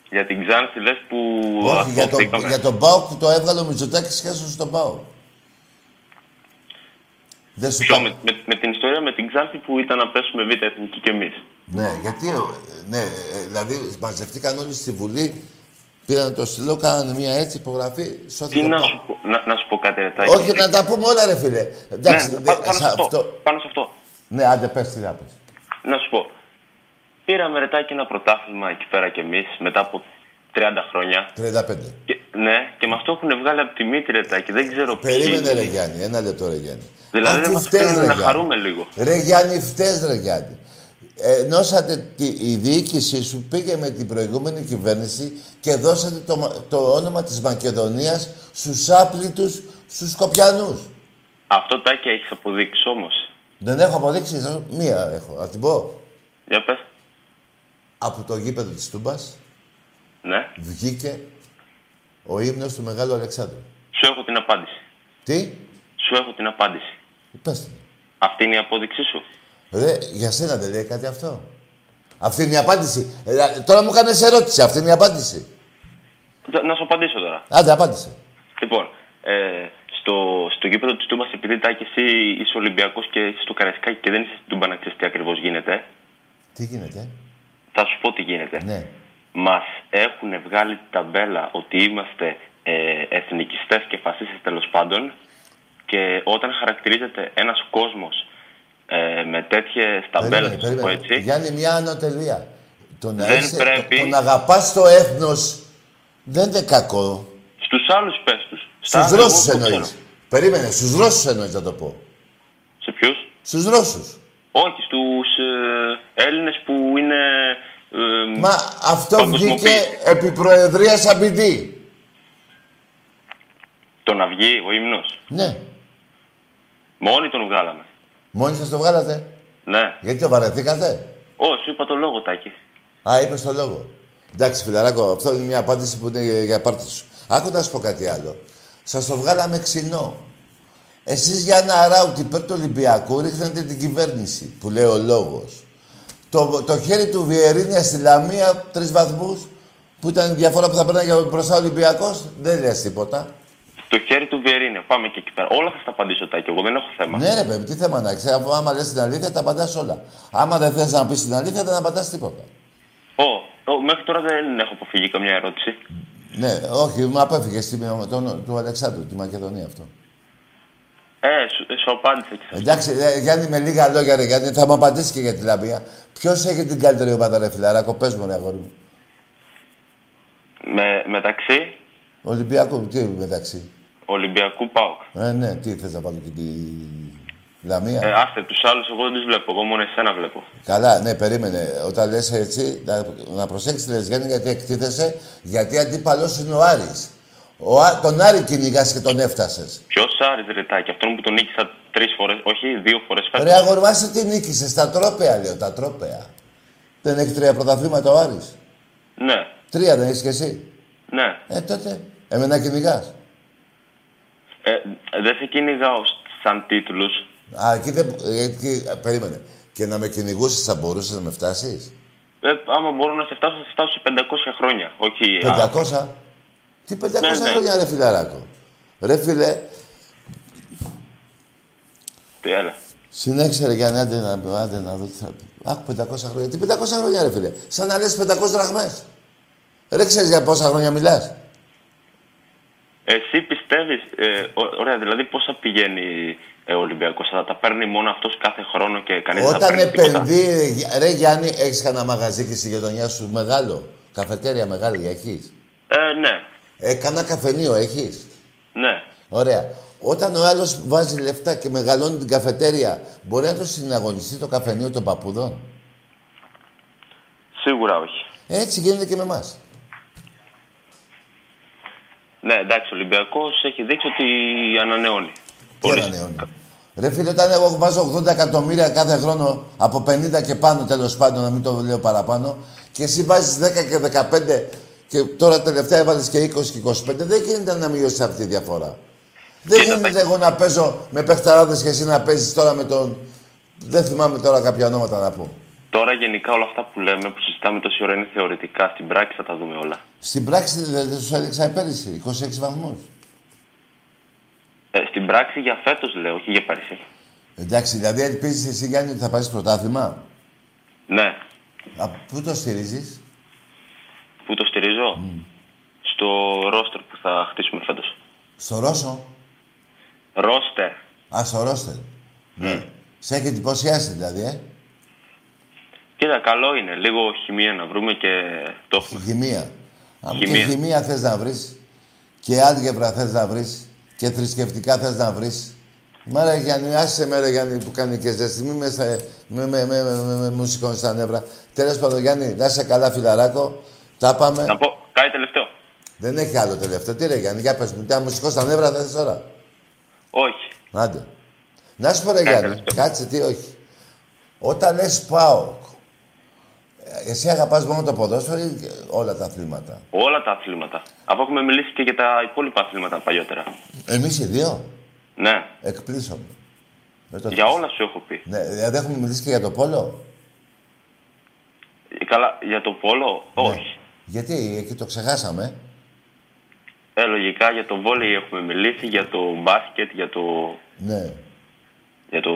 Για την Ξάνθη λες που Όχι, για, το, ασχοληθήκαμε. για τον ΠΑΟΚ που το έβγαλε ο Μητσοτάκης και έσωσε τον ΠΑΟΚ. Δεν σου Ποιο, πά- με, με, με την ιστορία με την Ξάνθη που ήταν να πέσουμε β' εθνική κι εμείς. Ναι, γιατί, ε, ναι, ε, δηλαδή μαζευτήκαν όλοι στη Βουλή, πήραν το στυλό, κάνανε μια έτσι υπογραφή, σώθηκε Τι ο να ΠΑΟΚ. σου, πω, να, να σου πω κάτι ρετάκι. Όχι, να τα πούμε όλα, ρε φίλε. Εντάξει, ναι, δε- πά- πάνω σε σε αυτό. αυτό. Πάνω σε αυτό. Ναι, άντε, πες τι να πεις. Να σου πω. Πήραμε ρετάκι ένα πρωτάθλημα εκεί πέρα κι εμείς μετά από 30 χρόνια. 35. Και, ναι, και μας το έχουν βγάλει από τη μύτη ρετάκι. Δεν ξέρω ποιοι. Περίμενε, ρε Γιάννη, ένα λεπτό, ρε Γιάννη. Δηλαδή Αν δεν τι μας φταίς, αφήνουν ρε να Γιάννη. χαρούμε λίγο. Ρε Γιάννη, φταίς, ρε Γιάννη. Ε, Ενώσατε τη, η διοίκησή σου πήγε με την προηγούμενη κυβέρνηση και δώσατε το, μα- το όνομα της Μακεδονίας στους άπλητους, στους Σκοπιανούς. Αυτό τάκι έχεις αποδείξεις όμως. Δεν έχω αποδείξει, θα- μία έχω. Να την πω. Για πες. Από το γήπεδο της Τούμπας Ναι. βγήκε ο ύμνος του Μεγάλου Αλεξάνδρου. Σου έχω την απάντηση. Τι, Σου έχω την απάντηση. πες την. Αυτή είναι η απόδειξή σου. Ρε, για σένα δεν λέει κάτι αυτό. Αυτή είναι η απάντηση. Ε, τώρα μου κάνεις ερώτηση. Αυτή είναι η απάντηση. Τε- Να σου απαντήσω τώρα. Άντε, απάντησε. Λοιπόν, ε, στο, στο γήπεδο της Τούμπας, επειδή τάκι εσύ είσαι Ολυμπιακός και είσαι στο Καραϊσκάκι και δεν είσαι στην Τούμπα να ξέρεις τι ακριβώς γίνεται, Τι γίνεται; θα σου πω τι γίνεται. Ναι. Μας έχουν βγάλει την ταμπέλα ότι είμαστε ε, εθνικιστές και φασίστες τέλος πάντων και όταν χαρακτηρίζεται ένας κόσμος ε, με τέτοιες ταμπέλες, να το πω έτσι, Γιάννη, μια ανωτελεία. Το να, Δεν είσαι, πρέπει- το, το να αγαπάς το έθνος δεν είναι κακό. στους άλλους πες τους. Στα Στους άλλα, Ρώσους εγώ το εννοείς. ξέρω. Περίμενε, στους Ρώσους εννοείς να το πω. Σε ποιους; Στους Ρώσους. Όχι, στους ε, Έλληνες που είναι... ε, Μα αυτό παγκοσμιοποιη- βγήκε επί προεδρίας Αμπιντή. Το να βγει ο ύμνος. Ναι. Μόνοι τον βγάλαμε. Μόνοι σας το βγάλατε. Ναι. Γιατί το βαρεθήκατε; Ω, σου είπα το λόγο, Τάκη. Α, είπες το λόγο. Εντάξει, φιλαράκο, αυτό είναι μια απάντηση που είναι για πάρτι σου. Άκου να σου πω κάτι άλλο. Σας το βγάλαμε ξινό. Εσείς για ένα αράουτ υπέρ του Ολυμπιακού ρίχνετε την κυβέρνηση, που λέει ο λόγος. Το, το χέρι του Βιερίνια στη Λαμία, τρεις βαθμούς, που ήταν η διαφορά που θα παίρνει μπροστά ο Ολυμπιακός, δεν λες τίποτα. Το χέρι του Βιερίνε. Πάμε και εκεί πέρα. Όλα θα στα απαντήσω, Τάκη. Εγώ δεν έχω θέμα. Ναι, ρε παιδί, τι θέμα να ξέρει. Αφού άμα λες την αλήθεια, τα απαντάς όλα. Άμα δεν θες να πεις την αλήθεια, δεν απαντάς τίποτα. Ω, ω, μέχρι τώρα δεν έχω αποφύγει καμιά ερώτηση. Ναι, όχι, μου απέφυγες στη, τον, του Αλεξάνδρου, τη Μακεδονία αυτό. Ε, σου, ε, σου απάντησα και σας. Εντάξει, ε, Γιάννη, με λίγα λόγια, ρε Γιάννη, θα μου απαντήσεις και για τη Λαμία. Ποιος έχει την καλύτερη ομάδα, ρε φιλαράκο, πες μου, ρε αγόρι μου. Με, μεταξύ Ολυμπιακού, τι μεταξύ. Ολυμπιακού ΠΑΟΚ. Ε, ναι, τι θες να βάλω και τη Λαμία; Ε, άστε τους άλλους, εγώ δεν τους βλέπω. Εγώ μόνο εσένα βλέπω. Καλά, ναι, περίμενε. Όταν λες έτσι, να, να προσέξεις, λες Γιάννη, γιατί εκτίθεσαι, γιατί αντίπαλος είναι ο Άρης. Ο, Ά- τον Άρη κυνηγάς και τον έφτασες. Ποιος Άρης ρετάκι, αυτόν που τον νίκησα τρεις φορές, όχι δύο φορές φέτο. Ρε αγορμάσαι τι νίκησες, τα τρόπαια λέω, τα τρόπαια. Δεν έχει τρία πρωταθλήματα ο Άρης. Ναι, Τρία δεν έχεις κι εσύ. ναι. Ε, τότε, εμένα κυνηγάς. Ε, δεν σε κυνηγάω σαν τίτλους. Α, εκεί δεν... ε, Εκεί, ε, περίμενε. Και να με κυνηγούσες θα μπορούσες να με φτάσεις; Ε, άμα μπορώ να σε φτάσω, θα σε φτάσω σε 500 χρόνια. Όχι. 500. Τι 500 Ναι, ναι. χρόνια ρε φιλαράκο; Ρε φίλε, Τι έλα. συνέχισε ρε Γιάννη, άντε να, άντε να δω τι θα πει. Άκου 500 χρόνια. Τι 500 χρόνια ρε φίλε; Σαν να λες 500 δραχμές. Ρε ξέρεις για πόσα χρόνια μιλάς; Εσύ πιστεύεις, ε, ω- ωραία, δηλαδή πόσα πηγαίνει ε, ο Ολυμπιακός, θα τα παίρνει μόνο αυτός κάθε χρόνο και κανείς δεν θα Όταν παίρνει τίποτα; επενδύει... Ρε Γιάννη, έχεις κανένα μαγαζί και στη γειτονιά σου μεγάλο; Καφετέρια μεγάλη έχεις; Ε, ναι, Ε, κανένα καφενείο έχεις; ναι. Ωραία. Όταν ο άλλος βάζει λεφτά και μεγαλώνει την καφετέρια, μπορεί να το συναγωνιστεί το καφενείο των παππούδων; Σίγουρα όχι. Έτσι γίνεται και με εμάς. Ναι, εντάξει, ο Ολυμπιακός έχει δείξει ότι ανανεώνει. Τι ανανεώνει; Ρε φίλε, όταν εγώ βάζω 80 εκατομμύρια κάθε χρόνο από 50 και πάνω τέλος πάντων, να μην το λέω παραπάνω, και εσύ βάζεις 10 και 15 και τώρα τελευταία έβαλες και 20 και 25, δεν γίνεται να μειώσεις αυτή τη διαφορά. Δεν γίνεται εγώ να παίζω με παιχταράδες και εσύ να παίζεις τώρα με τον. Δεν θυμάμαι τώρα κάποια ονόματα να πω. Τώρα γενικά όλα αυτά που λέμε, που συζητάμε τόση ώρα είναι θεωρητικά. Στην πράξη θα τα δούμε όλα. Στην πράξη δεν δεν σου έδειξα πέρυσι, 26 βαθμούς. Ε, στην πράξη για φέτος λέω, όχι για πέρυσι. Εντάξει, δηλαδή ελπίζεις εσύ Γιάννη ότι θα πάρει πρωτάθλημα; Ναι. Α, πού το στηρίζεις, Πού το στηρίζω; Στο ρόστερ που θα χτίσουμε φέτος. Στο Ρώσο; Ρόστερ. Α, στο Ρώστερ. Ναι. Σε έχει εντυπωσιάσει δηλαδή, ε. Κοίτα, καλό είναι. Λίγο χημεία να βρούμε και το έχουμε. Χημεία. Αν και Χημεία. χημεία θες να βρεις και άλγευρα θες να βρεις και θρησκευτικά θες να βρεις. Μα ρε Γιάννη, άσε με ρε Γιάννη που κάνει και ζέστη. Μη με, στα- με, με, με, με, με, με μουσικών στα νεύρα. Τέλος πάντων Γιάννη, να είσαι καλά φιλαράκο. Τα πάμε. Να πω, κάτι τελευταίο. Δεν έχει άλλο τελευταίο. Τι ρε Γιάννη, για πες μου. Τι μουσικό στα νεύρα θες τώρα. Όχι. Άντε. Να σου πω ρε Κάτι Γιάννη, τελευταίο. κάτσε τι όχι. Όταν λες πάω, εσύ αγαπάς μόνο το ποδόσφαιρο ή όλα τα αθλήματα; Όλα τα αθλήματα. Αφού έχουμε μιλήσει και για τα υπόλοιπα αθλήματα παλιότερα. Εμείς οι δύο; Ναι. Εκπλήσωμαι. Δεν το Για θες. όλα σου έχω πει. Ναι, δηλαδή έχουμε μιλήσει και για το πόλο; Ε, Καλά, για το πόλο, Ναι. όχι. Γιατί εκεί το ξεχάσαμε; Ε, λογικά για το βόλεϊ έχουμε μιλήσει, για το μπάσκετ, για το, Ναι, για το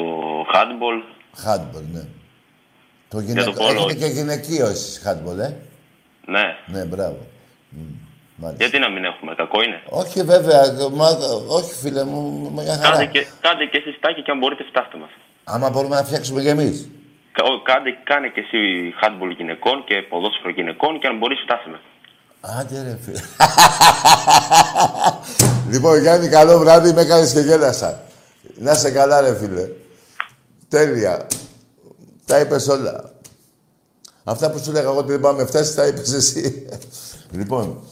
handball. handball, ναι. Το Για γυναικ... το πόλο, Έχετε όχι. και γυναικείο εσείς handball, ε; Ναι. Ναι, μπράβο. Μμ, Μάλιστα. Γιατί να μην έχουμε, κακό είναι. Όχι βέβαια, μα, όχι φίλε μου, μια χαρά. Κάντε και, κάντε και εσείς τάκι και αν μπορείτε φτάστε μας. Άμα μπορούμε να φτιάξουμε κι εμείς. Κα- ο- Κάντε, κάνε και εσύ handball γυναικών και ποδόσφαιρο γυναικών και αν μπορείς φτάστε με. Άντε ρε φίλε. λοιπόν, Γιάννη, καλό βράδυ, με έκανες και γέλασα. Να σε καλά ρε φίλε. Τέλεια. Τα είπες όλα. Αυτά που σου λέγα εγώ ότι δεν πάμε φτάσεις, τα είπες εσύ. λοιπόν,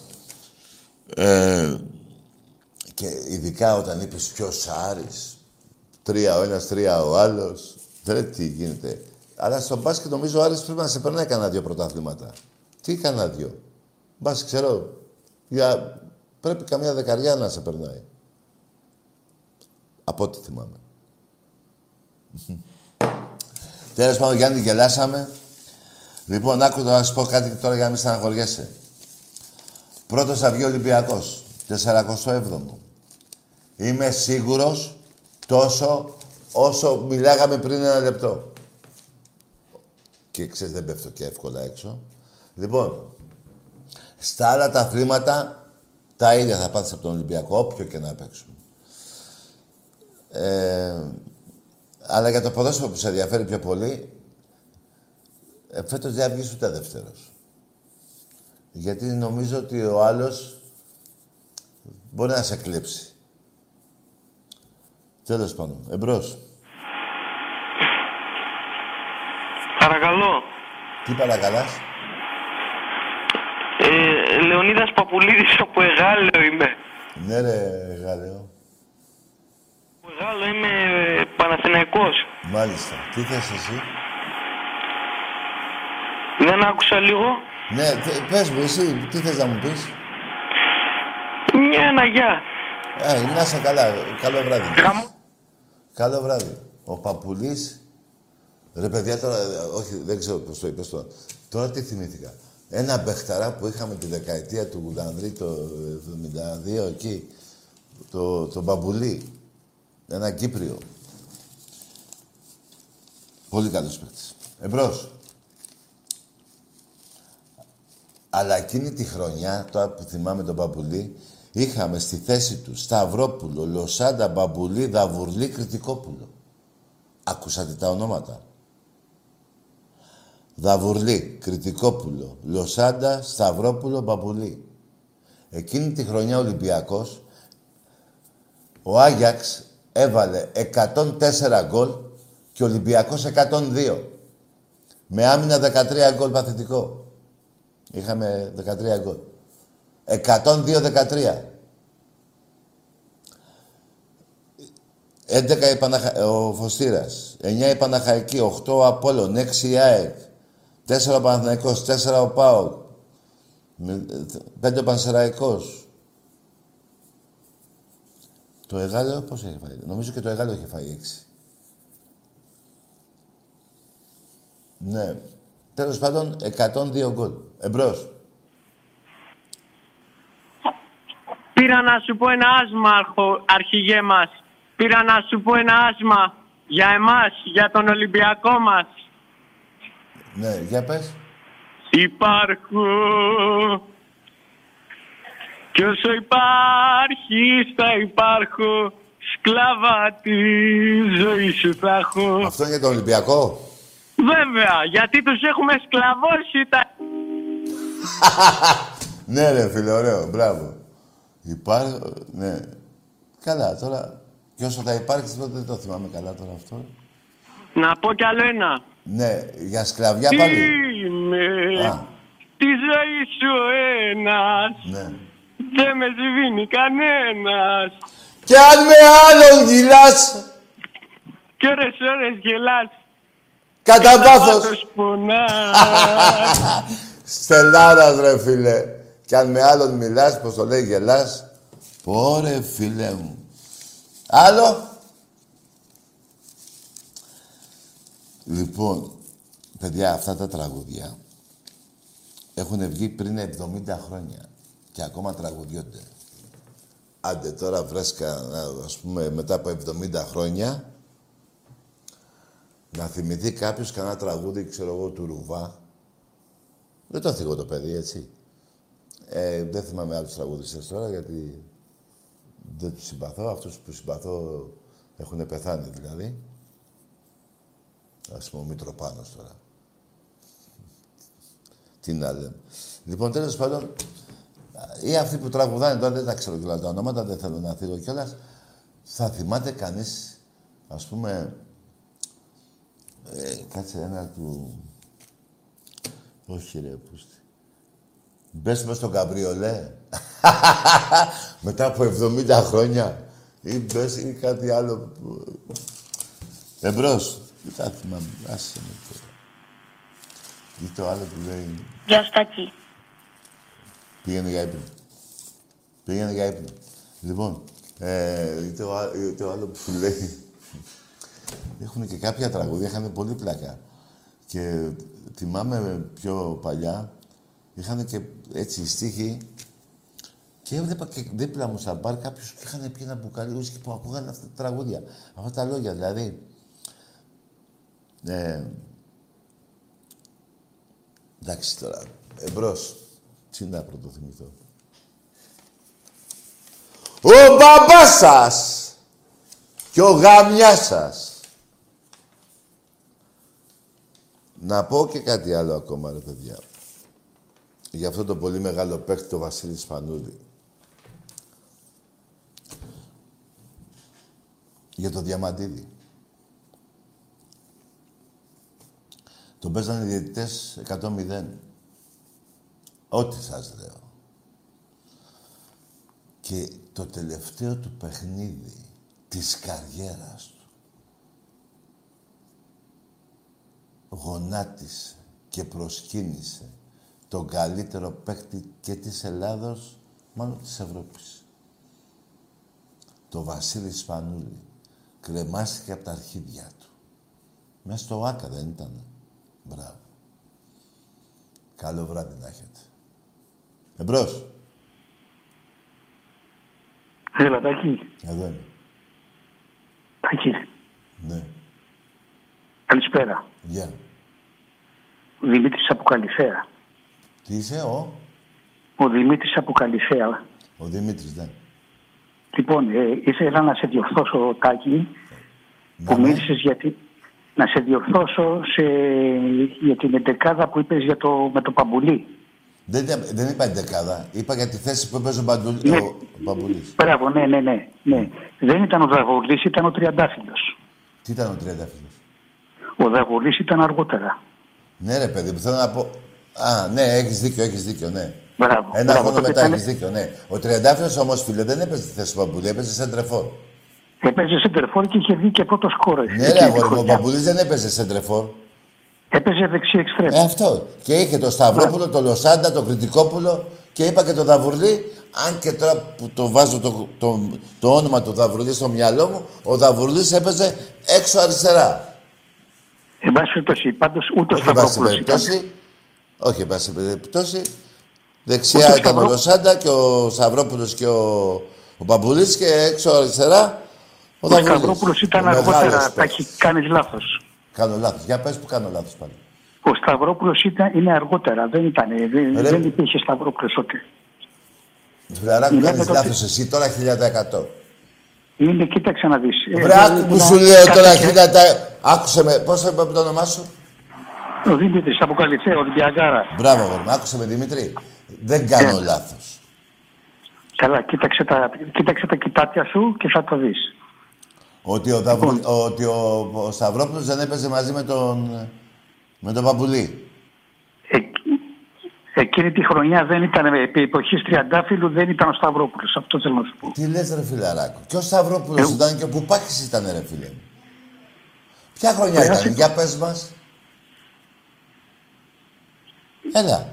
ε, και ειδικά όταν είπες ποιος Άρης, τρία ο ένας, τρία ο άλλος, δεν τι γίνεται. Αλλά στο μπάσκετ νομίζω ο Άρης πρέπει να σε περνάει κανένα δύο πρωταθλήματα. Τι κανένα δύο. Μπας, ξέρω, για... πρέπει καμιά δεκαριά να σε περνάει. Από ό,τι θυμάμαι. Τέλος πάντων, Γιάννη, γελάσαμε. Λοιπόν, άκου να σου πω κάτι τώρα για να μην στεναχωριέσαι. Πρώτος θα βγει ο Ολυμπιακός, 47ο. Είμαι σίγουρος τόσο όσο μιλάγαμε πριν ένα λεπτό. Και ξέρεις, δεν πέφτω και εύκολα έξω. Λοιπόν, στα άλλα τα αθλήματα τα ίδια θα πάθεις από τον Ολυμπιακό, όποιο και να παίξουμε. Ε, αλλά για το ποδόσφαιρο που σε ενδιαφέρει πιο πολύ, ε, φέτος δεν θα βγεις ούτε δεύτερος. Γιατί νομίζω ότι ο άλλος μπορεί να σε κλέψει. Τέλος πάντων. Εμπρός. Παρακαλώ. Τι παρακαλάς; Ε, Λεωνίδας Παπουλίδης από Εγάλεο είμαι. Ναι ρε, Γαλέο. Από Εγάλεο είμαι ε, Παναθηναϊκός. Μάλιστα. Τι θες εσύ; Δεν άκουσα λίγο. Ναι, θε- πες μου εσύ, τι θες να μου πεις; Μια ένα γεια. Ε, να είσαι καλά. Καλό βράδυ. Καλό βράδυ. Ο Παπουλής... Ρε παιδιά τώρα, ε, όχι, δεν ξέρω πώς το είπες τώρα. Τώρα τι θυμήθηκα. Ένα μπεχταρά που είχαμε τη δεκαετία του Γουδανδρή το 72 εκεί. Το, το Μπαμπουλή. Ένα Κύπριο. Πολύ καλός παίκτης. Εμπρός. Αλλά εκείνη τη χρονιά, τώρα που θυμάμαι τον Μπαμπουλή, είχαμε στη θέση του Σταυρόπουλο, Λοσάντα, Μπαμπουλή, Δαβουρλή, Κρητικόπουλο. Ακούσατε τα ονόματα; Δαβουρλή, Κρητικόπουλο, Λοσάντα, Σταυρόπουλο, Μπαμπουλή. Εκείνη τη χρονιά ο Ολυμπιακός, ο Άγιαξ έβαλε 104 γκολ και ο Ολυμπιακός 102. Με άμυνα 13 γκολ παθητικό. Είχαμε 13 γκολ. 102-13. 11 η Παναχα... ο Φωστήρας, 9 η Παναχαϊκή, 8 ο Απόλλων, 6 η ΑΕΚ, 4 ο Παναθηναϊκός, 4 ο ΠΑΟΚ, 5 ο Πανσεραϊκός. Το Εγάλεο πώς έχει φάει; Νομίζω και το Εγάλεο έχει φάει 6. Ναι. Τέλος πάντων, 102 γκολ. Εμπρός. Πήρα να σου πω ένα άσμα, αρχο- αρχηγέ μας. Πήρα να σου πω ένα άσμα για εμάς, για τον Ολυμπιακό μας. Ναι, για πες. Υπάρχω κι όσο υπάρχεις θα υπάρχω σκλάβα τη ζωή σου θα έχω. Αυτό είναι για τον Ολυμπιακό. Βέβαια, γιατί τους έχουμε σκλαβώσει τα... ναι, ρε φίλε, ωραίο, μπράβο. Υπάρχει, ναι. Καλά, τώρα. Και όσο θα υπάρχει, τότε δεν το θυμάμαι καλά τώρα αυτό. Να πω κι άλλο ένα. Ναι, για σκλαβιά πάλι. Είμαι Α. τη ζωή σου ο ένας. Ναι. Δεν με σβήνει κανένας. Και αν με άλλον γυλάς, Κι ώρες ώρες γελάς. Κατά βάθος. Βάθος πονάς. Στελάρας, ρε φίλε. Και αν με άλλον μιλάς, πως το λέει, γελάς. Πόρε, φίλε μου. Άλλο. Λοιπόν, παιδιά, αυτά τα τραγούδια έχουν βγει πριν 70 χρόνια και ακόμα τραγουδιώνται. Άντε τώρα βρέσκα, ας πούμε, μετά από 70 χρόνια, να θυμηθεί κάποιος κανένα τραγούδι, ξέρω εγώ, του Ρουβά. Δεν το θίγω το παιδί, έτσι. Ε, δεν θυμάμαι άλλους τραγουδιστές τώρα, γιατί δεν τους συμπαθώ. Αυτούς που συμπαθώ έχουν πεθάνει, δηλαδή. Ας πούμε, ο Μητροπάνος τώρα. Τι να λέμε. Λοιπόν, τέλος πάντων, ή αυτοί που τραγουδάνε τώρα, δεν τα ξέρω κιόλας τα ονόματα, δεν θέλω να θίγω κιόλας. Θα θυμάται κανείς, ας πούμε, ε, κάτσε ένα του... Όχι ρε, πούστη. Μπες μες στον καμπριολέ. Μετά από 70 χρόνια. Ή μπες ή κάτι άλλο. που- Εμπρός. Τι θα θυμάμαι. Άσε με τώρα. Ή το άλλο που λέει... Γεια Στάκη. Πήγαινε για ύπνο. Πήγαινε για ύπνο. Λοιπόν, ε, ή το, α- ή το άλλο που λέει... Έχουν και κάποια τραγούδια, είχαν πολύ πλάκα. Και θυμάμαι πιο παλιά, είχαν και έτσι στίχοι και έβλεπα και δίπλα μου στα μπαρ κάποιους που είχαν πει ένα μπουκάλι ουίσκι που ακούγανε αυτά τα τραγούδια. Αυτά τα λόγια, δηλαδή. Ε, εντάξει τώρα, εμπρός. Τι να πρωτοθυμηθώ. Ο μπαμπάς σας και ο γαμιάς σας. Να πω και κάτι άλλο ακόμα, ρε παιδιά. για αυτό το πολύ μεγάλο παίκτη, το Βασίλη Σπανούλη. Για το Διαμαντίδη. Τον παίζανε οι διαιτητές 100-0. Ό,τι σας λέω. Και το τελευταίο του παιχνίδι της καριέρας του γονάτισε και προσκύνησε τον καλύτερο παίκτη και της Ελλάδος, μάλλον της Ευρώπης. Το Βασίλη Σπανούλη. Κρεμάστηκε από τα αρχίδια του. Μέσα στο Άκα δεν ήταν. Μπράβο. Καλό βράδυ να έχετε. Εμπρός. Έλα, Τάκη. Εδώ είμαι. Τάκη. Ναι. Καλησπέρα. Γεια. Δημήτρης από Καλυθέα. Τι είσαι, ο; Ο Δημήτρης από Καλυθέα. Ο Δημήτρης, ναι. Λοιπόν, ε, ήθελα να σε διορθώσω, Τάκη, που ναι. μίλησες για τη- να σε διορθώσω σε, για την εντεκάδα που είπες για το, με το Παμπουλί. Δεν, ήταν- δεν είπα εντεκάδα. Είπα για τη θέση που έπαιζε ο, Μπαντουλ... Ναι. ο, ο Μπαμπουλής. Μπράβο, ναι, ναι, ναι. ναι. Δεν ήταν ο Δαγωλής, ήταν ο Τριαντάφυλλος. Τι ήταν ο Τριαντάφυλλος; Ο Δαγωλής ήταν αργότερα. Ναι, ρε παιδί μου, θέλω να πω. Α, ναι, έχεις δίκιο, έχεις δίκιο, ναι. Μπράβο. Ένα μπράβο, χρόνο τότε μετά ήταν- έχεις δίκιο, ναι. Ο Τριαντάφυλλος όμως, φίλε, δεν έπαιζε τη θέση του Μπαμπουλή, έπαιζε σεντρεφόρ. Έπαιζε σε τερφόρ και είχε βγει και πρώτος σκόρ. Ναι, ρε αγόρι μου, ο Μπαμπουλής δεν έπαιζε σεντρεφόρ. Έπαιζε δεξί εξτρέμ. Ε, αυτό. Και είχε το Σταυρόπουλο, το Λοσάντα, το Κρητικόπουλο και είπα και το Δαβουρλή. Αν και τώρα που το βάζω το, το, το όνομα του Δαβουρλή στο μυαλό μου, ο Δαβουρλής έπαιζε έξω αριστερά. Εν πάση περιπτώσει, πάντως ούτε ο Όχι, εν πάση Σταυρόπουλο ήταν. περιπτώσει. Όχι, εν πάση περιπτώσει. Ούτε Δεξιά ο ήταν ο Σταυρό- Λοσάντα και ο Σταυρόπουλος και ο, ο Μπαμπουλής και έξω αριστερά ο, Ο Δαβουρλής. Σταυρόπουλο ήταν Ο μεγάλος αργότερα. παίκτης. Τα έχει κάνει λάθος. Κάνω λάθος. Για πες που κάνω λάθος πάλι. Ο Σταυρόπουλος είναι αργότερα. Δεν, ήταν, δεν, Ρε. δεν υπήρχε Σταυρόπουλος τότε. Φιλαράκου, Μιλάμε κάνεις τότε- λάθος εσύ τώρα 1100. Είναι, κοίταξε να δεις. Βρε, άκου που σου λέω τώρα χίλιατα... Άκουσε με, πώς είπα το όνομά σου; Ο Δημήτρης από Καλυθέα, Ολυμπιακάρα. Μπράβο, αγόρι μου. Άκουσε με, Δημήτρη. Δεν κάνω λάθος. Καλά, κοίταξε τα, κοίταξε τα κοιτάτια σου και θα το δεις. Ότι ο, Δαβου... ότι ο, ο Σταυρόπουλος δεν έπαιζε μαζί με τον, με τον Παπουλή. Εκείνη τη χρονιά δεν ήταν, επί εποχής Τριαντάφυλλου δεν ήταν ο Σταυρόπουλος. Αυτό θέλω να σου πω. Τι λες ρε φιλαράκο. Και ο Σταυρόπουλος ήταν και ο Πουπάκης ήταν ρε φίλε μου. Ποια χρονιά Πέρασε ήταν, το- για πες μας. Έλα.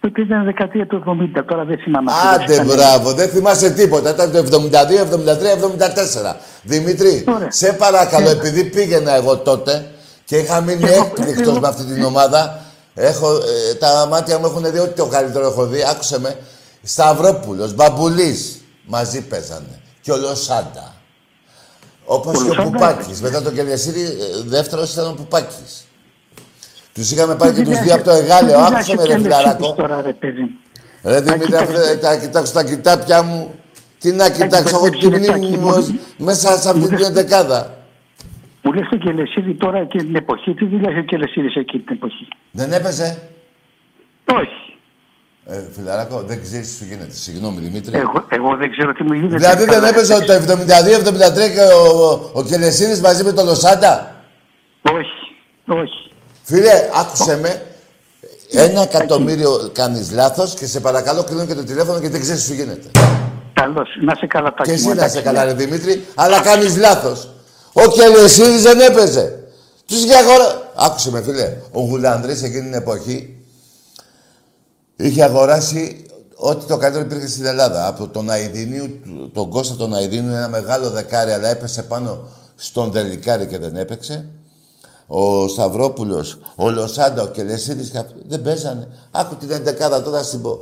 Τότε ήταν δεκαετία του 70, τώρα δεν θυμάμαι. Άντε ακριβώς. μπράβο, δεν θυμάσαι τίποτα. Ήταν το 72, 73, 74. Δημήτρη, σε παρακαλώ, επειδή πήγαινα εγώ τότε και είχα μείνει έκπληκτος με αυτή την ομάδα, έχω, ε, τα μάτια μου έχουν δει ό,τι το καλύτερο έχω δει. Άκουσε με. Σταυρόπουλος, Μπαμπουλής, μαζί παίζανε. Και ο Λοσάντα. Όπως Ο και ο Λοσάντα Πουπάκης. Μετά τον Κελιασίδη, ε, δεύτερος ήταν ο Πουπάκης. Τους είχαμε πάρει και τους δύο από το Εγάλεο. Άκουσε με ρε φιλαράκο. Τώρα, ρε παιδί. μου. Ρε Δημήτρη, αφού τα κοιτάξω τα κοιτάπια μου. Τι να κοιτάξω, εγώ τη μνήμη μου ως- μέσα σε αυτή την δεκάδα. Μου λες το Κελεσίδη τώρα εκείνη την εποχή, τι δουλειά είχε ο Κελεσίδης εκείνη την εποχή; Δεν έπαιζε; Όχι. Ε, φιλαράκο, δεν ξέρεις τι σου γίνεται. Συγγνώμη, Δημήτρη. Εγώ, εγώ δεν ξέρω τι μου γίνεται. Δηλαδή δεν Καλά, έπαιζε το 72-73 και ο, ο Κελεσίδης μαζί με τον Λοσάντα. Όχι, όχι. Φίλε, άκουσε με. Ένα εκατομμύριο κάνεις λάθος και σε παρακαλώ κλείνω και το τηλέφωνο και δεν ξέρεις τι σου γίνεται. Καλώς. Να σε καλά τα Και εσύ μου, να σε εντάξει. καλά, ρε Δημήτρη, αλλά κάνεις λάθος. Ο Κελεσίδης δεν έπαιζε. Τους είχε αγοράσει. Άκουσε με, φίλε. Ο Γουλανδρής εκείνη την εποχή είχε αγοράσει ό,τι το καλύτερο υπήρχε στην Ελλάδα. Από τον Αιδίνιο, τον Κώστα τον Αιδίνιο, ένα μεγάλο δεκάρι, αλλά έπεσε πάνω στον Δελικάρι και δεν έπαιξε. Ο Σταυρόπουλος, ο Λοσάντα, ο Κελεσίδης, και αυτοί δεν παίζανε. Άκου την εντεκάδα τώρα στην πω.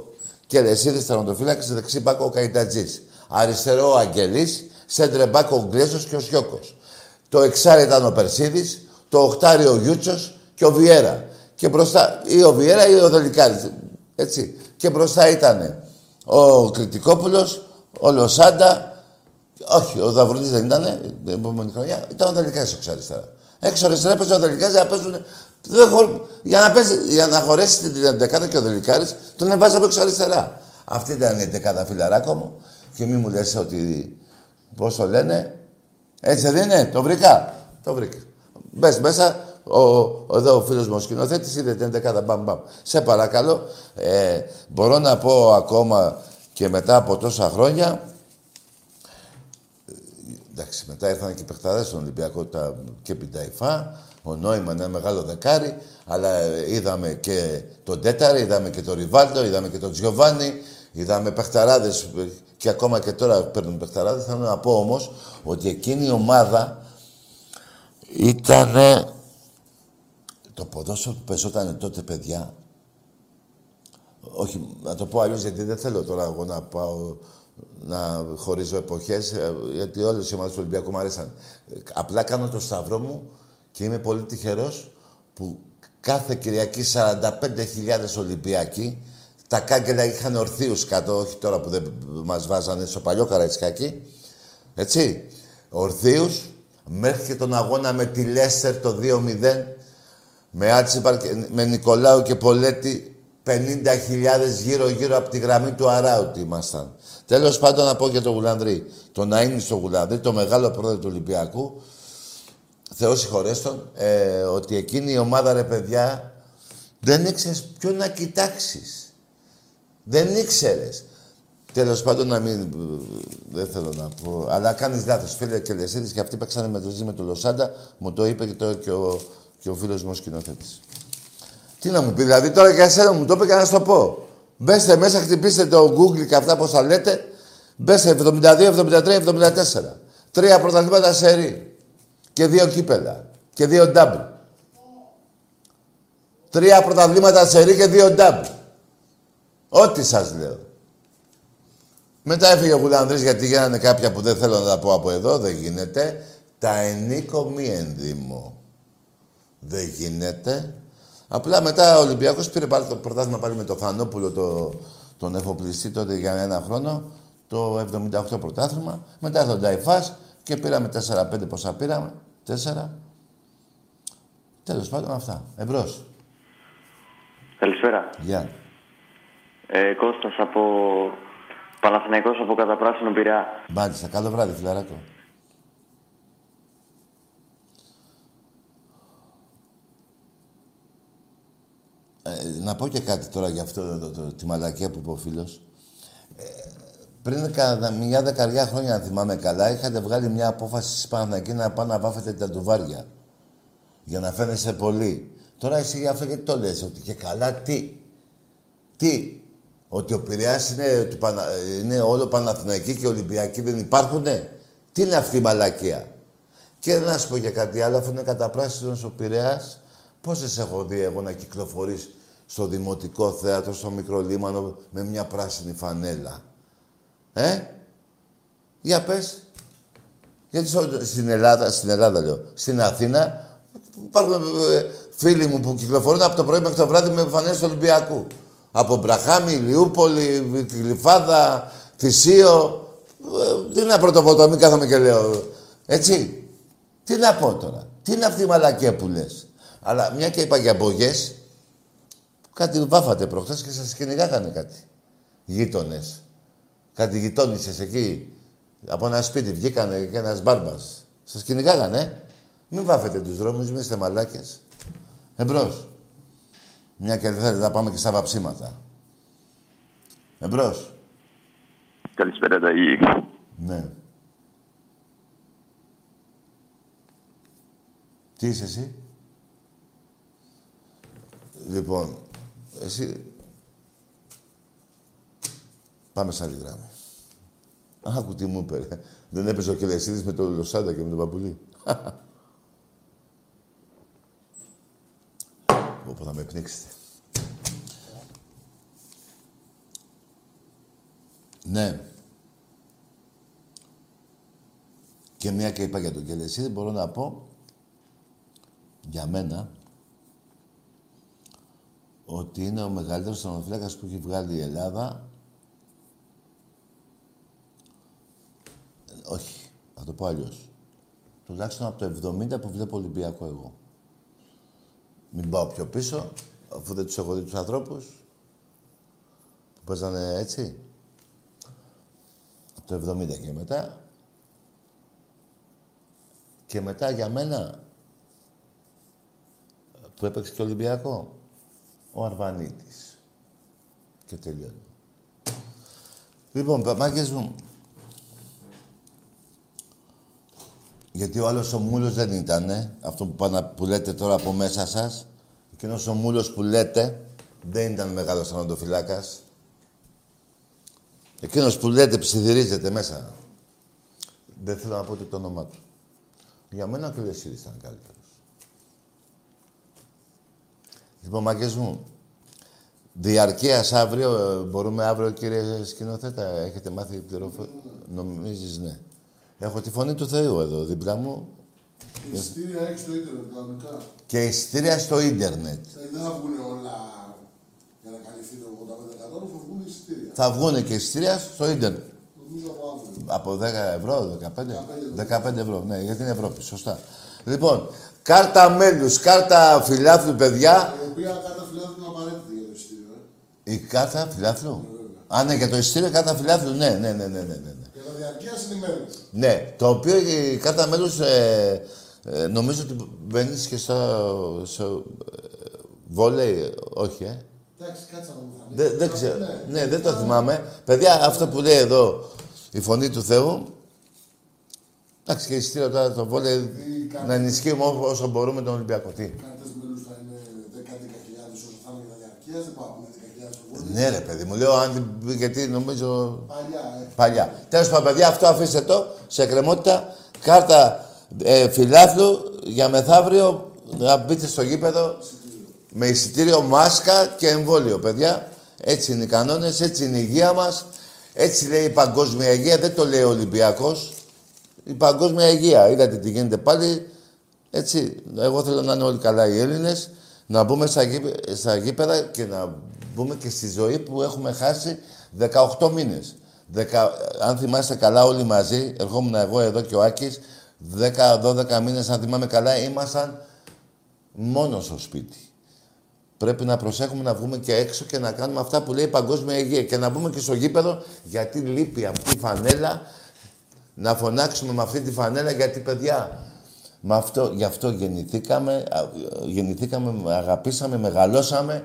Κελεσίδης, τερματοφύλακας, δεξί μπάκο ο Καϊτατζής. Αριστερό ο Αγγελής, σέντρε μπάκο ο Γκλέσος και ο Σιώκος. Το εξάρι ήταν ο Περσίδης, το οχτάρι ο Γιούτσος και ο Βιέρα. Και μπροστά, ή ο Βιέρα ή ο Δελικάρης. Έτσι. Και μπροστά ήταν ο Κρητικόπουλος, ο Λοσάντα, όχι, ο Δαβρουδής δεν ήταν, την επόμενη χρονιά, ήταν ο Δελικάρης εξ αριστερά. Έξω αριστερά παίζει ο Δελικάρης για να παίζουν... Δεν χω... για, να παίζει... για να χωρέσει την δεκάδα και ο Δελικάρης, τον εβάζει από έξω αριστερά. Αυτή ήταν η δεκάδα φιλαράκο μου. Και μη μου λες ότι... Πώς το λένε. Έτσι δεν είναι. Το βρήκα. Το βρήκα. Μπες μέσα, ο, ο, εδώ ο φίλος μου ο σκηνοθέτης είδε την δεκάδα μπαμ μπαμ. Σε παρακαλώ, ε, μπορώ να πω ακόμα και μετά από τόσα χρόνια, εντάξει, μετά ήρθαν και οι παιχταρές στον Ολυμπιακό τα, και Πινταϊφά, ο Νόημα ένα μεγάλο δεκάρι, αλλά είδαμε και τον Τέταρη, είδαμε και τον Ριβάλτο, είδαμε και τον Τζιοβάνι, είδαμε παιχταράδες και ακόμα και τώρα παίρνουν παιχταράδες. Θέλω να πω όμως ότι εκείνη η ομάδα ήταν το ποδόσφαιρο που παίζονταν τότε, παιδιά. Όχι, να το πω αλλιώς γιατί δεν θέλω τώρα εγώ να πάω να χωρίζω εποχές, ε, γιατί όλες οι ομάδες του Ολυμπιακού μου αρέσαν. Απλά κάνω το σταυρό μου και είμαι πολύ τυχερός που κάθε Κυριακή 45.000 Ολυμπιακοί τα κάγκελα είχαν ορθίους κάτω, όχι τώρα που δεν μας βάζανε στο παλιό Καραϊσκάκι. Έτσι. Ορθίους, μέχρι και τον αγώνα με τη Λέστερ το 2-0, με Άτσιπαρ, με Νικολάου και Πολέτη, 50.000 γύρω-γύρω από τη γραμμή του Αράουτη ήμασταν. Τέλος πάντων, να πω για τον Γουλανδρή. Το να είναι στο Γουλανδρή, το μεγάλο πρόεδρο του Ολυμπιακού, Θεός συγχωρέστον, ε, ότι εκείνη η ομάδα, ρε παιδιά, δεν ήξερες ποιον να κοιτάξεις. Δεν ήξερες. Τέλος πάντων, να μην. Δεν θέλω να πω. Αλλά κάνεις λάθος. Φίλε και Λεσίδη και αυτοί παίξανε με το με το Λοσάντα. Μου το είπε και, το, και ο, και ο φίλος μου ο σκηνοθέτης. Τι να μου πει, δηλαδή τώρα για εσένα μου το είπε και να σου το πω. Μπέστε μέσα, χτυπήστε το Google και αυτά πώς θα λέτε. Μπέστε 72, 73, 74. Τρία πρωταθλήματα σε ρί. Και δύο κύπελα. Και δύο ντάμπλ. Τρία πρωταθλήματα σε ρί και δύο ντάμπλ. Ό,τι σας λέω. Μετά έφυγε ο Γουλανδρής γιατί γίνανε κάποια που δεν θέλω να τα πω από εδώ, δεν γίνεται. Τα ενίκο μη ενδύμω. Δεν γίνεται. Απλά μετά ο Ολυμπιακός πήρε πάλι το πρωτάθλημα πάλι με το Φανόπουλο, το, τον εφοπλιστή τότε για ένα χρόνο, το 78 πρωτάθλημα. Μετά ήρθε ο Νταϊφάς και πήραμε 4-5 πόσα πήραμε. 4. Τέλος πάντων αυτά. Εμπρός. Καλησπέρα. Γεια. Ε, Κώστας από Παναθηναϊκός από Καταπράσινο Πειραιά. Μάλιστα. Καλό βράδυ, φιλαράκο. Ε, να πω και κάτι τώρα για αυτό εδώ, το, τη μαλακία που είπε ο φίλος. Ε, πριν κατά μια δεκαριά χρόνια, αν θυμάμαι καλά, είχατε βγάλει μια απόφαση στη Παναθηναϊκή να πάνε να βάφετε τα τουβάρια. Για να φαίνεσαι πολύ. Τώρα εσύ για αυτό γιατί το λες, ότι και καλά τι. Τι. Ότι ο Πειραιάς είναι, του Πανα... είναι όλο Παναθηναϊκή και Ολυμπιακή δεν υπάρχουνε; Τι είναι αυτή η μαλακία; Και να σου πω και κάτι άλλο, αφού είναι καταπράσινος ο Πειραιάς, πόσες έχω δει εγώ να κυκλοφορείς στο Δημοτικό Θέατρο, στο Μικρό Λίμανο, με μια πράσινη φανέλα; Ε, για πες. Γιατί στην Ελλάδα, στην Ελλάδα λέω, στην Αθήνα, υπάρχουν ε, φίλοι μου που κυκλοφορούν από το πρωί μέχρι το βράδυ με φανέλες του Ολυμπιακού. Από Μπραχάμι, Λιούπολη, Γλυφάδα, Θησίο. Ε, τι να πρωτοβοτώ, μην κάθομαι και λέω. Έτσι. Τι να πω τώρα. Τι είναι αυτή η μαλακία που λες; Αλλά μια και είπα για μπογιές, κάτι βάφατε προχθές και σας κυνηγάγανε κάτι. Γείτονες. Κάτι γειτόνισσες εκεί. Από ένα σπίτι βγήκανε και ένας μπάρμπας. Σας κυνηγάγανε, Μην βάφετε τους δρόμους, μην είστε μαλάκες. Εμπρός. Μια και δεν θέλετε να πάμε και στα βαψίματα. Εμπρός. Καλησπέρα, Ταγί. Ναι. Τι είσαι εσύ; Λοιπόν, εσύ... Πάμε σε άλλη γράμμα. Άκου τι μου είπε. Δεν έπαιζε ο Κελεσίδης με τον Λοσάντα και με τον Παπουλή. Όπου θα με πνίξετε. Ναι. Και μια και είπα για τον Κελεσίδη, μπορώ να πω για μένα ότι είναι ο μεγαλύτερος τερματοφύλακας που έχει βγάλει η Ελλάδα. Όχι, θα το πω αλλιώς. Τουλάχιστον από το 70 που βλέπω Ολυμπιακό εγώ. Μην πάω πιο πίσω, αφού δεν τους έχω δει τους ανθρώπους που παίζανε έτσι. Από το 70 και μετά. Και μετά για μένα που έπαιξε και Ολυμπιακό, ο Αρβανίτης. Και τελειώνει. Λοιπόν, παπάκες μου, γιατί ο άλλος ο μούλος δεν ήτανε, αυτό που, πάνε, που λέτε τώρα από μέσα σας. Εκείνος ο μούλος που λέτε δεν ήταν μεγάλος αναντοφυλάκας. Εκείνος που λέτε ψιθυρίζεται μέσα. Δεν θέλω να πω ούτε το όνομά του. Για μένα ο Κελεσίδης ήταν καλύτερος. Λοιπόν, μάγκες μου, διαρκείας αύριο, ε, μπορούμε αύριο, κύριε σκηνοθέτα, έχετε μάθει πληροφορία. Νομίζεις, ναι. Έχω τη φωνή του Θεού εδώ δίπλα μου. Ειστήρια έχει στο ίντερνετ κανονικά. Και ειστήρια στο ίντερνετ. Ε, Δεν θα βγουν όλα για να καλυφθεί το 85% θα βγουν ειστήρια. Θα βγουν και ειστήρια στο ίντερνετ. Νομίζω από αύριο. Από 10 ευρώ, 15. 15 ευρώ, ναι, για την Ευρώπη, σωστά. Λοιπόν, κάρτα μέλους, κάρτα φιλάθλου, παιδιά. Η οποία κάρτα φιλάθλου είναι απαραίτητη για το ειστήριο. Ε. Η κάρτα φιλάθλου; Α, ναι, για το ειστήριο κάρτα φιλάθλου, ναι, ναι, ναι, ναι, ναι. ναι. Για τα διαρκείας είναι Ναι, το οποίο η κάρτα μέλους ε, ε, νομίζω ότι μπαίνει και στο, στο ε, βόλεϊ, όχι, ε. Εντάξει, κάτσε να μου φανεί. Δεν, δεν ξέρω. Ναι, δεν το θυμάμαι. Παιδιά, αυτό που λέει εδώ η φωνή του Θεού. Εντάξει, και εισιτήριο τώρα το βόλεϊ να ενισχύουμε ό- όσο μπορούμε τον Ολυμπιακό. Τι; Κάρτες μέλους θα είναι 10-10.000 όσο θα είναι για τα διαρκείας. Δεν πάμε 10.000 στο βόλιο. Ναι, ρε παιδί μου, λέω αν. Γιατί νομίζω. Παλιά, ε. Παλιά. Τέλος πάντων, παιδιά, αυτό αφήστε το σε εκκρεμότητα. Κάρτα ε, φιλάθλου για μεθαύριο να μπείτε στο γήπεδο με εισιτήριο, μάσκα και εμβόλιο, παιδιά. Έτσι είναι οι κανόνες, έτσι είναι η υγεία μας. Έτσι λέει η παγκόσμια υγεία, δεν το λέει ο Ολυμπιακός. Η παγκόσμια υγεία. Είδατε τι γίνεται πάλι. Έτσι, εγώ θέλω να είναι όλοι καλά οι Έλληνες, να μπούμε στα, γήπε- στα γήπεδα και να μπούμε και στη ζωή που έχουμε χάσει 18 μήνες. Δεκα, αν θυμάστε καλά όλοι μαζί, ερχόμουν εγώ εδώ και ο Άκης, 10-12 μήνες, αν θυμάμαι καλά, ήμασταν μόνος στο σπίτι. Πρέπει να προσέχουμε να βγούμε και έξω και να κάνουμε αυτά που λέει η παγκόσμια υγεία και να μπούμε και στο γήπεδο γιατί λείπει αυτή η φανέλα να φωνάξουμε με αυτή τη φανέλα γιατί παιδιά με αυτό, γι' αυτό γεννηθήκαμε, α, γεννηθήκαμε, αγαπήσαμε, μεγαλώσαμε,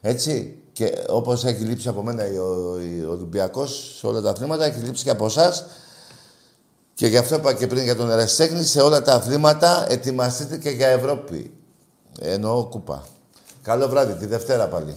έτσι. Και όπως έχει λείψει από μένα ο, ο Ολυμπιακός σε όλα τα αθλήματα, έχει λείψει και από εσάς. Και γι' αυτό είπα και πριν για τον Εραστέχνη, σε όλα τα αθλήματα ετοιμαστείτε και για Ευρώπη. Εννοώ κούπα. Καλό βράδυ, τη Δευτέρα πάλι.